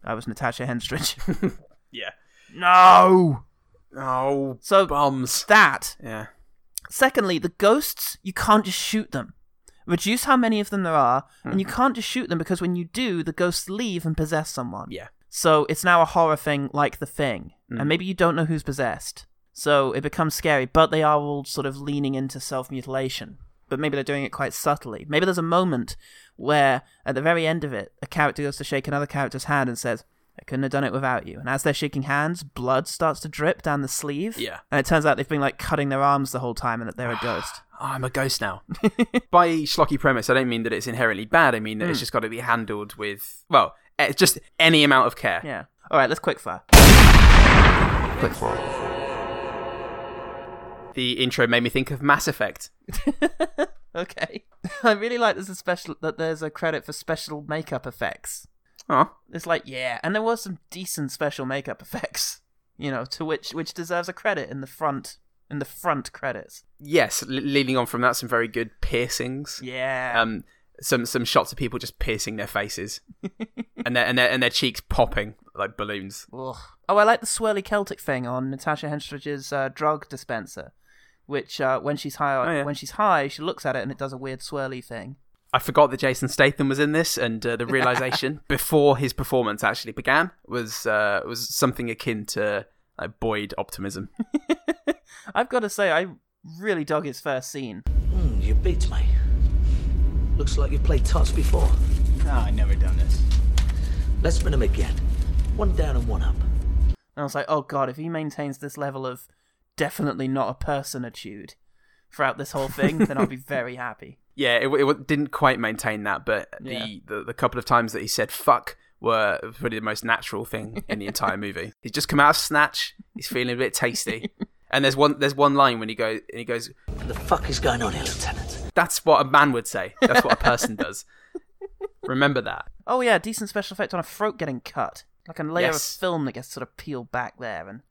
I was Natasha Henstridge." Yeah. no. Oh, So bombs. that. Yeah. Secondly, the ghosts you can't just shoot them. Reduce how many of them there are, and you mm-hmm. can't just shoot them because when you do, the ghosts leave and possess someone. Yeah. So it's now a horror thing like the thing. And mm-hmm. maybe you don't know who's possessed. So it becomes scary, but they are all sort of leaning into self mutilation. But maybe they're doing it quite subtly. Maybe there's a moment where, at the very end of it, a character goes to shake another character's hand and says, I couldn't have done it without you. And as they're shaking hands, blood starts to drip down the sleeve. Yeah. And it turns out they've been like cutting their arms the whole time and that they're a ghost. Oh, I'm a ghost now. By schlocky premise, I don't mean that it's inherently bad. I mean that it's just got to be handled with, well, eh, just any amount of care. Yeah. All right, let's quick fire. The intro made me think of Mass Effect. Okay. I really like there's a special that there's a credit for special makeup effects. Oh, It's like yeah, and there was some decent special makeup effects, you know, to which which deserves a credit in the front in the front credits. yes. L- leading on from that, some very good piercings. Yeah. Um, some some shots of people just piercing their faces, and their and their and their cheeks popping like balloons. Ugh. Oh, I like the swirly Celtic thing on Natasha Henstridge's uh, drug dispenser, which uh, when she's high Oh, yeah. when she's high, she looks at it and it does a weird swirly thing. I forgot that Jason Statham was in this, and uh, the realization before his performance actually began was uh, was something akin to like, Boyd optimism. I've got to say, I really dug his first scene. Hmm, you beat me. Looks like you've played tots before. No, I never done this. Let's spin them again. One down and one up. And I was like, oh god, if he maintains this level of definitely not a personitude throughout this whole thing, then I'll be very happy. Yeah, it, it didn't quite maintain that, but Yeah. the, the the couple of times that he said "fuck" were probably the most natural thing in the entire movie. He's just come out of snatch. He's feeling a bit tasty, and there's one there's one line when he goes and he goes, What the fuck is going on here, Lieutenant? "That's what a man would say. That's what a person does." Remember that. Oh yeah, decent special effect on a throat getting cut. Like a layer Yes. of film that gets sort of peeled back there and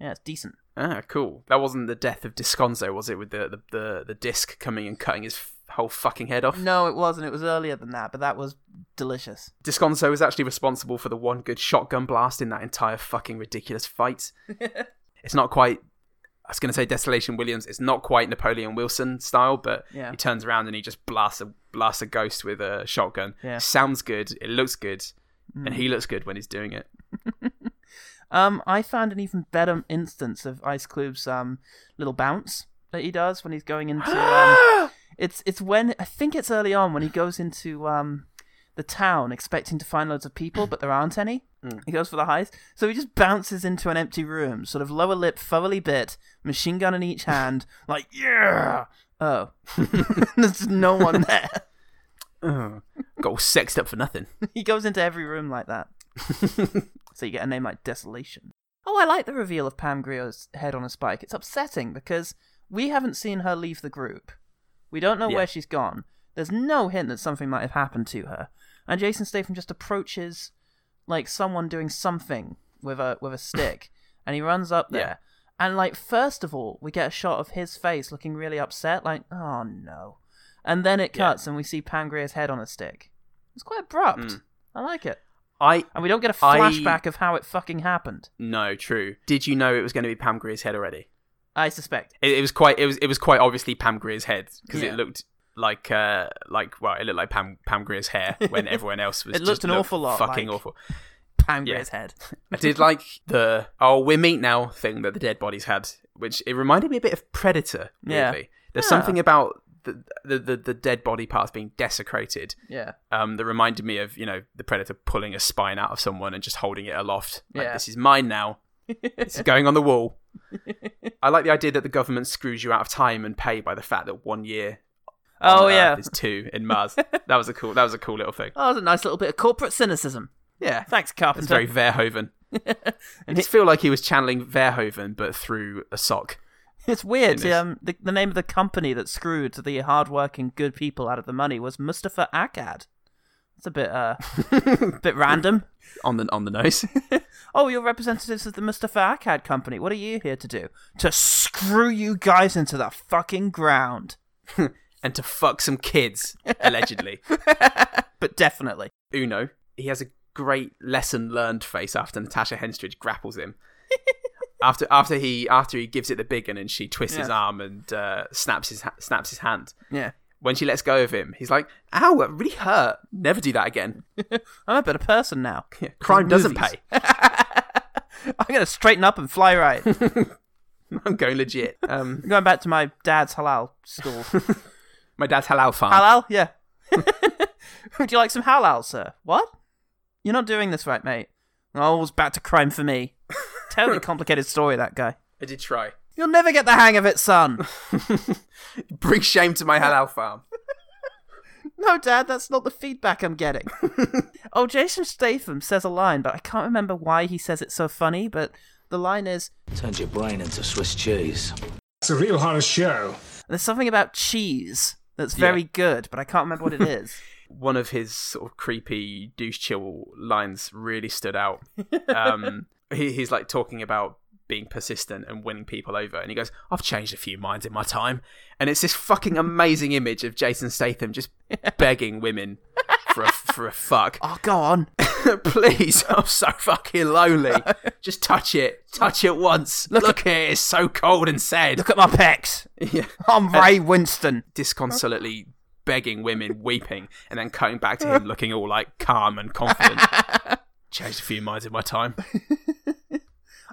yeah, it's decent. Ah, cool. That wasn't the death of Descanso, was it? With the the the, the disc coming and cutting his f- whole fucking head off. No, it wasn't. It was earlier than that, but that was delicious. Descanso was actually responsible for the one good shotgun blast in that entire fucking ridiculous fight. it's not quite. I was going to say Desolation Williams. It's not quite Napoleon Wilson style, but Yeah. he turns around and he just blasts a blasts a ghost with a shotgun. Yeah. Sounds good. It looks good, and Mm. he looks good when he's doing it. Um, I found an even better instance of Ice Cube's um little bounce that he does when he's going into um, it's it's when I think it's early on when he goes into um the town expecting to find loads of people, but there aren't any. He goes for the heist, so he just bounces into an empty room, sort of lower lip thoroughly bit, machine gun in each hand, like yeah. Oh, there's no one there. Oh, got all sexed up for nothing. he goes into every room like that. So you get a name like Desolation. Oh, I like the reveal of Pam Grier's head on a spike. It's upsetting because we haven't seen her leave the group. We don't know Yeah. where she's gone. There's no hint that something might have happened to her. And Jason Statham just approaches like someone doing something with a with a stick and he runs up there. Yeah. And like first of all, we get a shot of his face looking really upset, like, oh no. And then it Yeah. cuts and we see Pam Grier's head on a stick. It's quite abrupt. Mm. I like it. I And we don't get a flashback of how it fucking happened. no true. Did you know it was going to be Pam Grier's head already? I suspect. It, it was quite. It was. It was quite obviously Pam Grier's head because Yeah. it looked like. Uh, like well, it looked like Pam Pam Grier's hair when everyone else was. It looked an looked awful lot fucking like- awful. Pam Yeah. Grier's head. I did like the oh we're meat now thing that the dead bodies had, which it reminded me a bit of Predator. Yeah. There's Yeah. something about the, the the dead body parts being desecrated. Yeah. Um, that reminded me of you know the Predator pulling a spine out of someone and just holding it aloft. Like Yeah. this is mine now. this is going on the wall. I like the idea that the government screws you out of time and pay by the fact that one year. Oh, yeah. Earth is two in Mars. that was a cool. That was a cool little thing. Oh, that was a nice little bit of corporate cynicism. Yeah, Thanks, Carpenter. it's very Verhoeven. I just feel like he was channeling Verhoeven, but through a sock. It's weird. Um, the, the name of the company that screwed the hardworking good people out of the money was Mustafa Akkad. It's a bit uh, bit random. on the on the nose. Oh, you're representatives of the Mustafa Akkad company. What are you here to do? To screw you guys into the fucking ground. and to fuck some kids, allegedly. But definitely. Uno, he has a great lesson learned face after Natasha Henstridge grapples him. After after he after he gives it the big one and she twists his arm and uh, snaps his ha- snaps his hand. Yeah. When she lets go of him, he's like, "Ow, that really hurt. Never do that again." I'm a better person now. Crime doesn't Movies. pay. I'm gonna straighten up and fly right. I'm going legit. Um, Going back to my dad's halal school. my dad's halal farm. halal? Yeah. Would you like some halal, sir? What? You're not doing this right, mate. Oh, it's back to crime for me. Terribly complicated story, that guy. I did try. You'll never get the hang of it, son. Bring shame to my halal farm. No, Dad, that's not the feedback I'm getting. oh, Jason Statham says a line, but I can't remember why he says it so funny. But the line is Turns your brain into Swiss cheese. It's a real horror show. there's something about cheese that's Yeah. very good, but I can't remember what it is. one of his sort of creepy douche chill lines really stood out. Um, he, he's like talking about being persistent and winning people over, and he goes, "I've changed a few minds in my time," and it's this fucking amazing image of Jason Statham just begging women for a for a fuck. oh, go on. Please, I'm so fucking lonely. Just touch it, touch it once. Look, here, it's so cold and sad. Look at my pecs. yeah. I'm Ray Winstone. disconsolately begging women, weeping, and then coming back to him looking all like calm and confident. Changed a few minds in my time.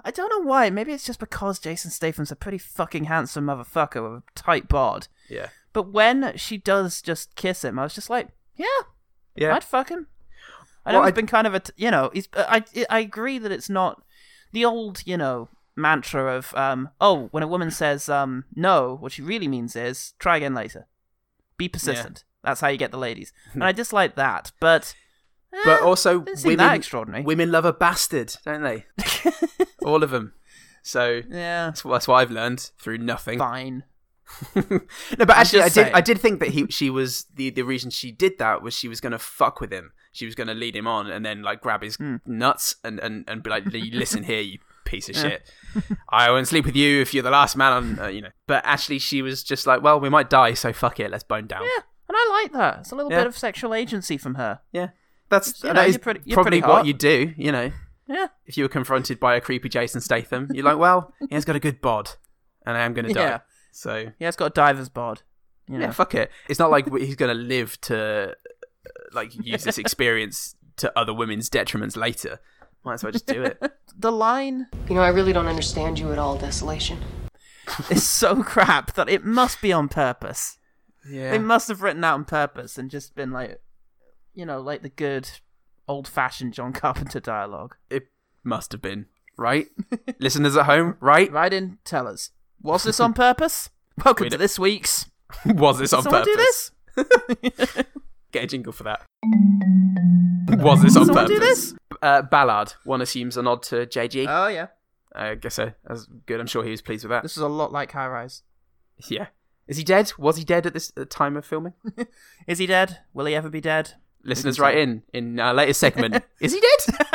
I don't know why. Maybe it's just because Jason Statham's a pretty fucking handsome motherfucker with a tight bod. Yeah. But when she does just kiss him, I was just like, yeah, Yeah. I'd fuck him. I know Well, he's I- been kind of a, t- you know, he's. uh, I I agree that it's not the old, you know, mantra of um, oh, when a woman says um no, what she really means is try again later, be persistent. That's how you get the ladies, and I dislike that. But But also, doesn't seem women, that extraordinary. women love a bastard, don't they? All of them. So yeah, that's, what- that's what I've learned through nothing. fine. no, but actually, I just did. saying. I did think that he, she was the the reason she did that was she was going to fuck with him. She was going to lead him on and then like grab his Hmm. nuts and, and, and be like, "Listen here, you piece of shit. I won't sleep with you if you're the last man on." Uh, you know. But actually, she was just like, "Well, we might die, so fuck it, let's bone down." Yeah, and I like that. It's a little Yeah. bit of sexual agency from her. Yeah. That's You know, that is you're pretty- you're probably what you do. You know, Yeah. if you were confronted by a creepy Jason Statham, you're like, "Well, he has got a good bod, and I am going to die." Yeah. So Yeah, it's got a diver's bod. You know. Yeah, fuck it. It's not like he's going to live to uh, like use this experience to other women's detriments later. Might as well just do it. the line You know, I really don't understand you at all, Desolation. It's so crap that it must be on purpose. Yeah. They must have written out on purpose and just been like, you know, like the good old-fashioned John Carpenter dialogue. It must have been, right? Listeners at home, right? Right in, tell us. Was this on purpose? Welcome We to this week's. Was this Did on someone purpose? do this? Get a jingle for that. Was this on Someone purpose? do this? Uh, Ballard. One assumes a nod to JG. Oh yeah, I guess so. That's good. I'm sure he was pleased with that. this is a lot like High Rise. Yeah. Is he dead? Was he dead at this at the time of filming? Is he dead? Will he ever be dead? Listeners, write in in our latest segment. Is he dead?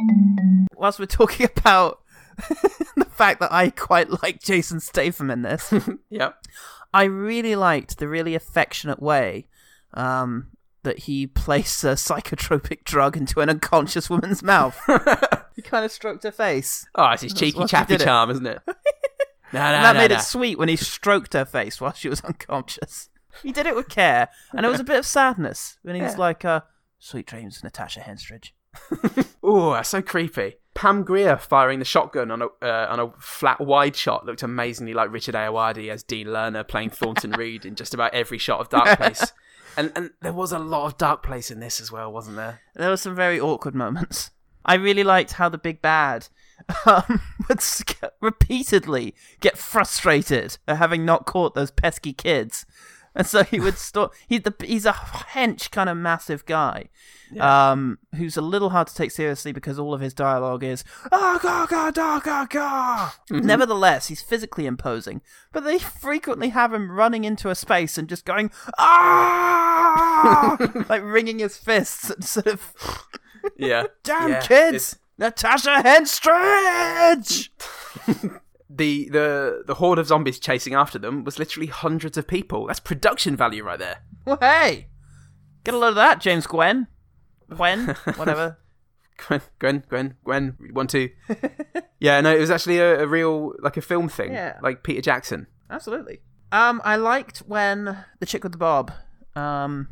Whilst we're talking about the fact that I quite like Jason Statham in this, yep. I really liked the really affectionate way um, that he placed a psychotropic drug into an unconscious woman's mouth. he kind of stroked her face. Oh, it's his That's cheeky chappy charm, isn't it? no, no, and that no, made no. it sweet when he stroked her face while she was unconscious. He did it with care, and it was a bit of sadness when he's Yeah. like, uh, "Sweet dreams, Natasha Henstridge." Oh, that's so creepy. Pam Grier firing the shotgun on a uh, on a flat wide shot looked amazingly like Richard Ayoade as Dean Learner playing Thornton Reed in just about every shot of Dark Place. And and there was a lot of Dark Place in this as well, wasn't there? There were some very awkward moments. I really liked how the big bad um, would repeatedly get frustrated at having not caught those pesky kids, and so he would stop. He, the, he's a hench kind of massive guy, um, who's a little hard to take seriously because all of his dialogue is ah ga ga da ga ga. Nevertheless, he's physically imposing, but they frequently have him running into a space and just going ah, like wringing his fists and sort of. Yeah. Damn Yeah, kids! Natasha Henstridge! The the the horde of zombies chasing after them was literally hundreds of people. That's production value right there. Well, hey! Get a load of that, James Gwen. Gwen? Whatever. Gwen, Gwen, Gwen, Gwen, one, two. yeah, no, it was actually a, a real like a film thing, Yeah. like Peter Jackson. Absolutely. Um, I liked when the chick with the bob, um,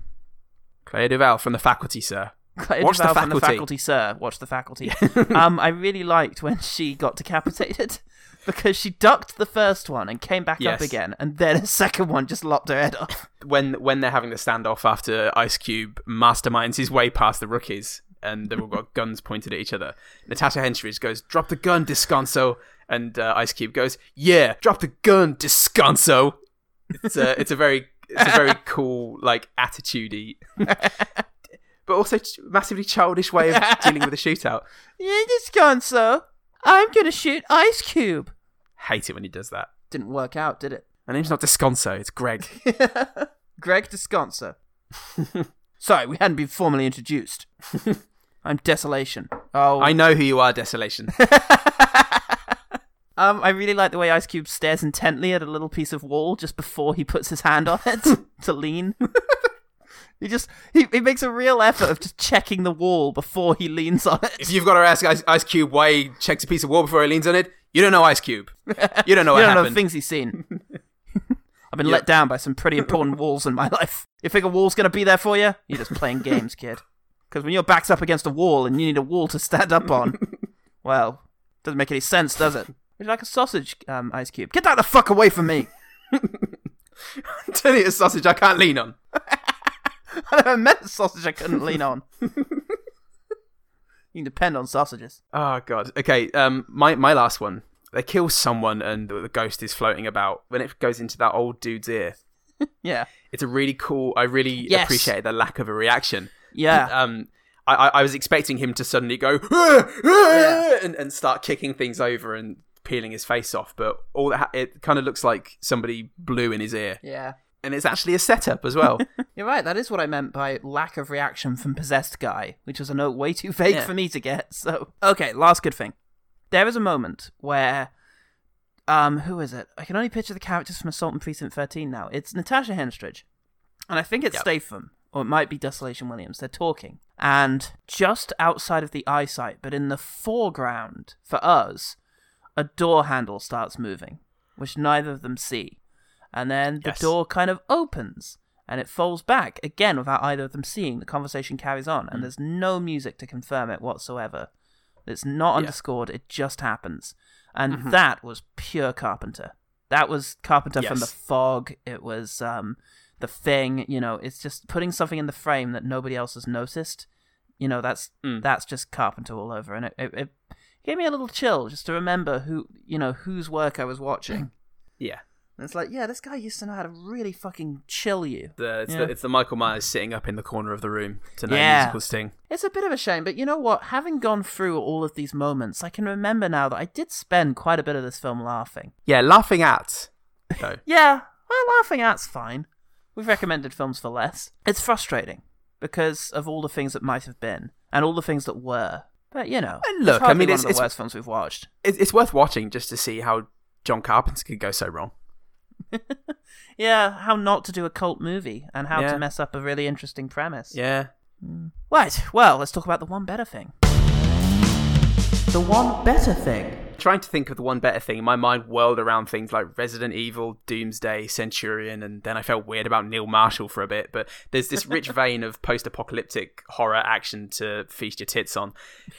Clea DuVall from the faculty, sir. Watch the from faculty. the faculty, sir. Watch the faculty. um, I really liked when she got decapitated because she ducked the first one and came back Yes. up again, and then a second one just lopped her head off. when when they're having the standoff after Ice Cube masterminds his way past the rookies and they've all got guns pointed at each other. Natasha Henstridge goes, "Drop the gun, Descanso," and uh, Ice Cube goes, "Yeah, drop the gun, Descanso." It's a it's a very it's a very cool like attitudey, but also massively childish way of dealing with a shootout. Yeah, just gone, sir. I'm gonna shoot Ice Cube. Hate it when he does that. Didn't work out, did it? My name's not Descanso, it's Greg. Greg Descanso. Sorry, we hadn't been formally introduced. I'm Desolation. Oh, I know who you are, Desolation. um, I really like the way Ice Cube stares intently at a little piece of wall just before he puts his hand on it to lean. He just he, he makes a real effort of just checking the wall before he leans on it. if you've got to ask Ice, Ice Cube why he checks a piece of wall before he leans on it, you don't know Ice Cube. You don't know what you don't know happened. the things he's seen. I've been Yeah. let down by some pretty important walls in my life. You think a wall's gonna be there for you? You're just playing games, kid. Because when your back's up against a wall and you need a wall to stand up on, well, doesn't make any sense, does it? Would you like a sausage, um, Ice Cube? Get that the fuck away from me! Turn you a sausage I can't lean on. I never met a sausage I couldn't lean on. You can depend on sausages. Oh god. Okay. Um, my my last one. They kill someone and the the ghost is floating about. When it goes into that old dude's ear, Yeah. it's a really cool. I really Yes. appreciated the lack of a reaction. Yeah. Um, I, I, I was expecting him to suddenly go "Ah, ah," and, and start kicking things over and peeling his face off, but all that ha- it kind of looks like somebody blew in his ear, Yeah. And it's actually a setup as well. You're right. That is what I meant by lack of reaction from possessed guy, which was a note way too vague Yeah. for me to get. So, okay, last good thing. There is a moment where, um, who is it? I can only picture the characters from Assault on Precinct 13 now. It's Natasha Henstridge, and I think it's Yep. Statham, or it might be Desolation Williams. They're talking, and just outside of the eyesight, but in the foreground for us, a door handle starts moving, which neither of them see. And then the Yes. door kind of opens and it falls back again without either of them seeing. The conversation carries on, Mm. and there's no music to confirm it whatsoever. It's not Yeah. underscored, it just happens. And Mhm. that was pure Carpenter. That was Carpenter from The Fog. It was um, The Thing. You know, it's just putting something in the frame that nobody else has noticed. You know, that's Mm. that's just Carpenter all over. And it, it, it gave me a little chill just to remember who, you know, whose work I was watching. yeah, And it's like, yeah, this guy used to know how to really fucking chill you. the, it's, Yeah. the, it's the Michael Myers sitting up in the corner of the room to no Yeah. musical sting. It's a bit of a shame, but you know what? Having gone through all of these moments, I can remember now that I did spend quite a bit of this film laughing. Yeah, laughing at though. Yeah, well, laughing at's fine. We've recommended films for less. It's frustrating because of all the things that might have been and all the things that were. But you know, And look, it's I mean, one it's- of the it's- worst films we've watched. It's, it's worth watching just to see how John Carpenter could go so wrong. Yeah, how not to do a cult movie and how Yeah. to mess up a really interesting premise. Yeah. Hmm. Right. Well, let's talk about the one better thing. The one better thing. Trying to think of the one better thing, my mind whirled around things like Resident Evil, Doomsday, Centurion, and then I felt weird about Neil Marshall for a bit. But there's this rich vein of post apocalyptic horror action to feast your tits on.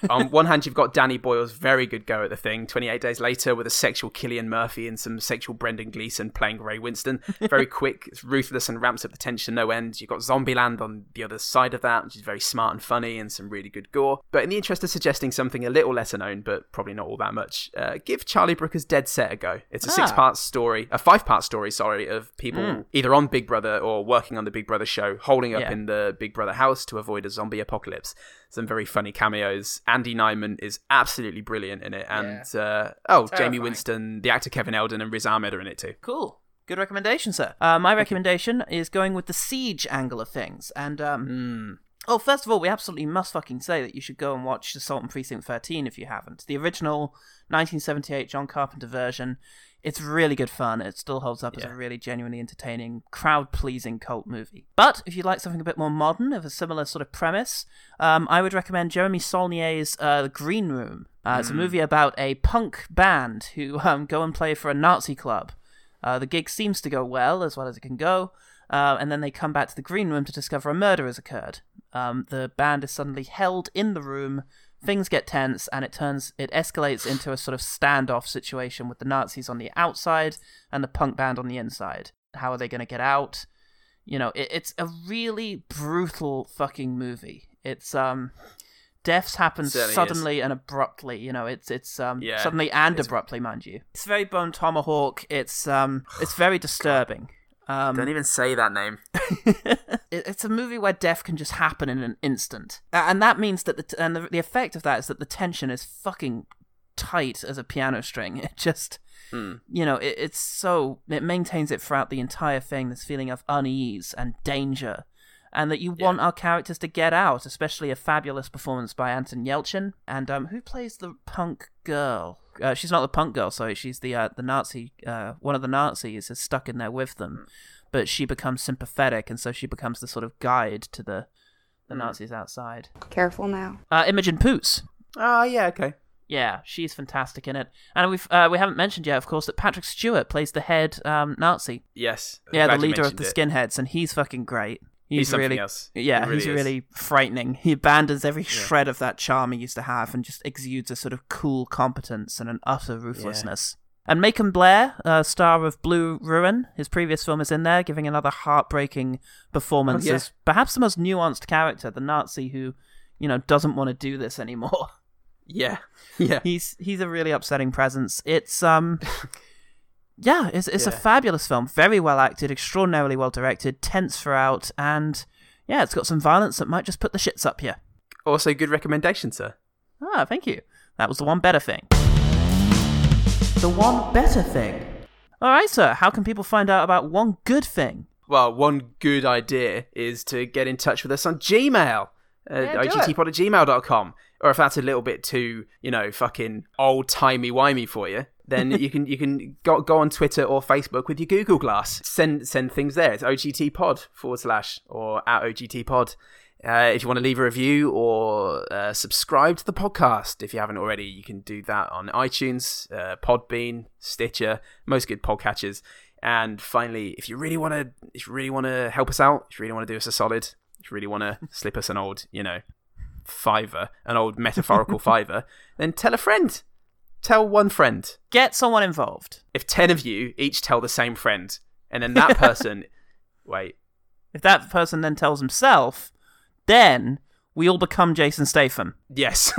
On one hand, you've got Danny Boyle's very good go at the thing, 28 Days Later, with a sexual Cillian Murphy and some sexual Brendan Gleeson playing Ray Winstone. Very quick, it's ruthless, and ramps up the tension no end. You've got Zombieland on the other side of that, which is very smart and funny and some really good gore. But in the interest of suggesting something a little lesser known, but probably not all that much, uh, give Charlie Brooker's Dead Set a go. It's a Ah. six part story, a five part story, sorry, of people Mm. either on Big Brother or working on the Big Brother show, holding up Yeah. in the Big Brother house to avoid a zombie apocalypse. Some very funny cameos. Andy Nyman is absolutely brilliant in it, and uh, oh, Jamie Winstone, the actor Kevin Eldon, and Riz Ahmed are in it too. Cool. Good recommendation, sir. Uh, my recommendation is going with the siege angle of things. And, um, oh, first of all, we absolutely must fucking say that you should go and watch Assault on Precinct 13 if you haven't. The original 1978 John Carpenter version. It's really good fun. It still holds up as a really genuinely entertaining, crowd pleasing cult movie. But if you'd like something a bit more modern, of a similar sort of premise, um, I would recommend Jeremy Saulnier's uh, The Green Room. Uh, It's a movie about a punk band who um, go and play for a Nazi club. Uh, the gig seems to go well, as well as it can go, uh, and then they come back to the green room to discover a murder has occurred. Um, the band is suddenly held in the room. Things get tense, and it turns it escalates into a sort of standoff situation with the Nazis on the outside and the punk band on the inside. How are they going to get out? You know, it, it's a really brutal fucking movie. It's um, deaths happen Certainly is. suddenly and abruptly. You know, it's it's um Yeah, suddenly and it's- abruptly, mind you. It's very bone tomahawk. It's um, it's very disturbing. Um, Don't even say that name. it, it's a movie where death can just happen in an instant, and that means that the t- and the, the effect of that is that the tension is fucking tight as a piano string. It just, you know, it, it's so it maintains it throughout the entire thing. This feeling of unease and danger, and that you want our characters to get out. Especially a fabulous performance by Anton Yelchin, and um, who plays the punk girl? Uh, she's not the punk girl, so She's the uh, the Nazi. Uh, one of the Nazis is stuck in there with them, but she becomes sympathetic, and so she becomes the sort of guide to the the Nazis outside. Careful now. Uh, Imogen Poots. Ah, yeah, okay. Yeah, she's fantastic in it, and we've uh, we haven't mentioned yet, of course, that Patrick Stewart plays the head um, Nazi. Yes. Yeah, the leader of the it. skinheads, and he's fucking great. He's something really, else. yeah, He really he's is. really frightening. He abandons every shred of that charm he used to have, and just exudes a sort of cool competence and an utter ruthlessness. And Macon Blair, uh, star of Blue Ruin, his previous film is in there, giving another heartbreaking performance Oh, yeah. as perhaps the most nuanced character, the Nazi who you know, doesn't want to do this anymore. Yeah, yeah. He's he's a really upsetting presence. It's um, yeah, it's it's a fabulous film. Very well acted, extraordinarily well directed, tense throughout, and yeah, it's got some violence that might just put the shits up here. Also, good recommendation, sir. Ah, thank you. That was the one better thing. The one better thing. All right, sir. How can people find out about one good thing? Well, one good idea is to get in touch with us on Gmail. Uh, Yeah, do OGTpod at gmail.com. Or if that's a little bit too, you know, fucking old timey wimey for you, then you can you can go, go on Twitter or Facebook with your Google Glass. Send send things there. It's OGT Pod forward slash or at OGTpod. Uh, if you want to leave a review or uh, subscribe to the podcast, if you haven't already, you can do that on iTunes, uh, Podbean, Stitcher, most good podcatchers. And finally, if you really want to, if you really want to help us out, if you really want to do us a solid, if you really want to slip us an old, you know, fiver, an old metaphorical fiver, then tell a friend. Tell one friend. Get someone involved. If ten of you each tell the same friend, and then that person, wait, If that person then tells himself, then we all become Jason Statham. yes,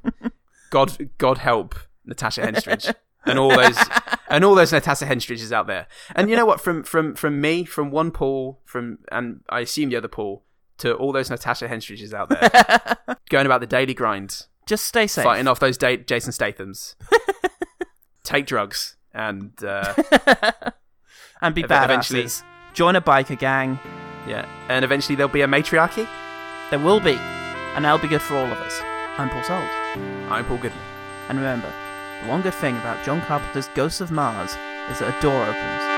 God, God help Natasha Henstridge and all those and all those Natasha Henstridges out there. And you know what? From from from me, from one Paul, from and I assume the other Paul, to all those Natasha Henstridges out there, going about the daily grind, Just stay safe. fighting off those da- Jason Stathams. Take drugs and uh, and be ev- badasses. eventually- Join a biker gang. yeah, and eventually there'll be a matriarchy. There will be. And that'll be good for all of us. I'm Paul Sold. I'm Paul Goodman. And remember, the one good thing about John Carpenter's Ghosts of Mars is that a door opens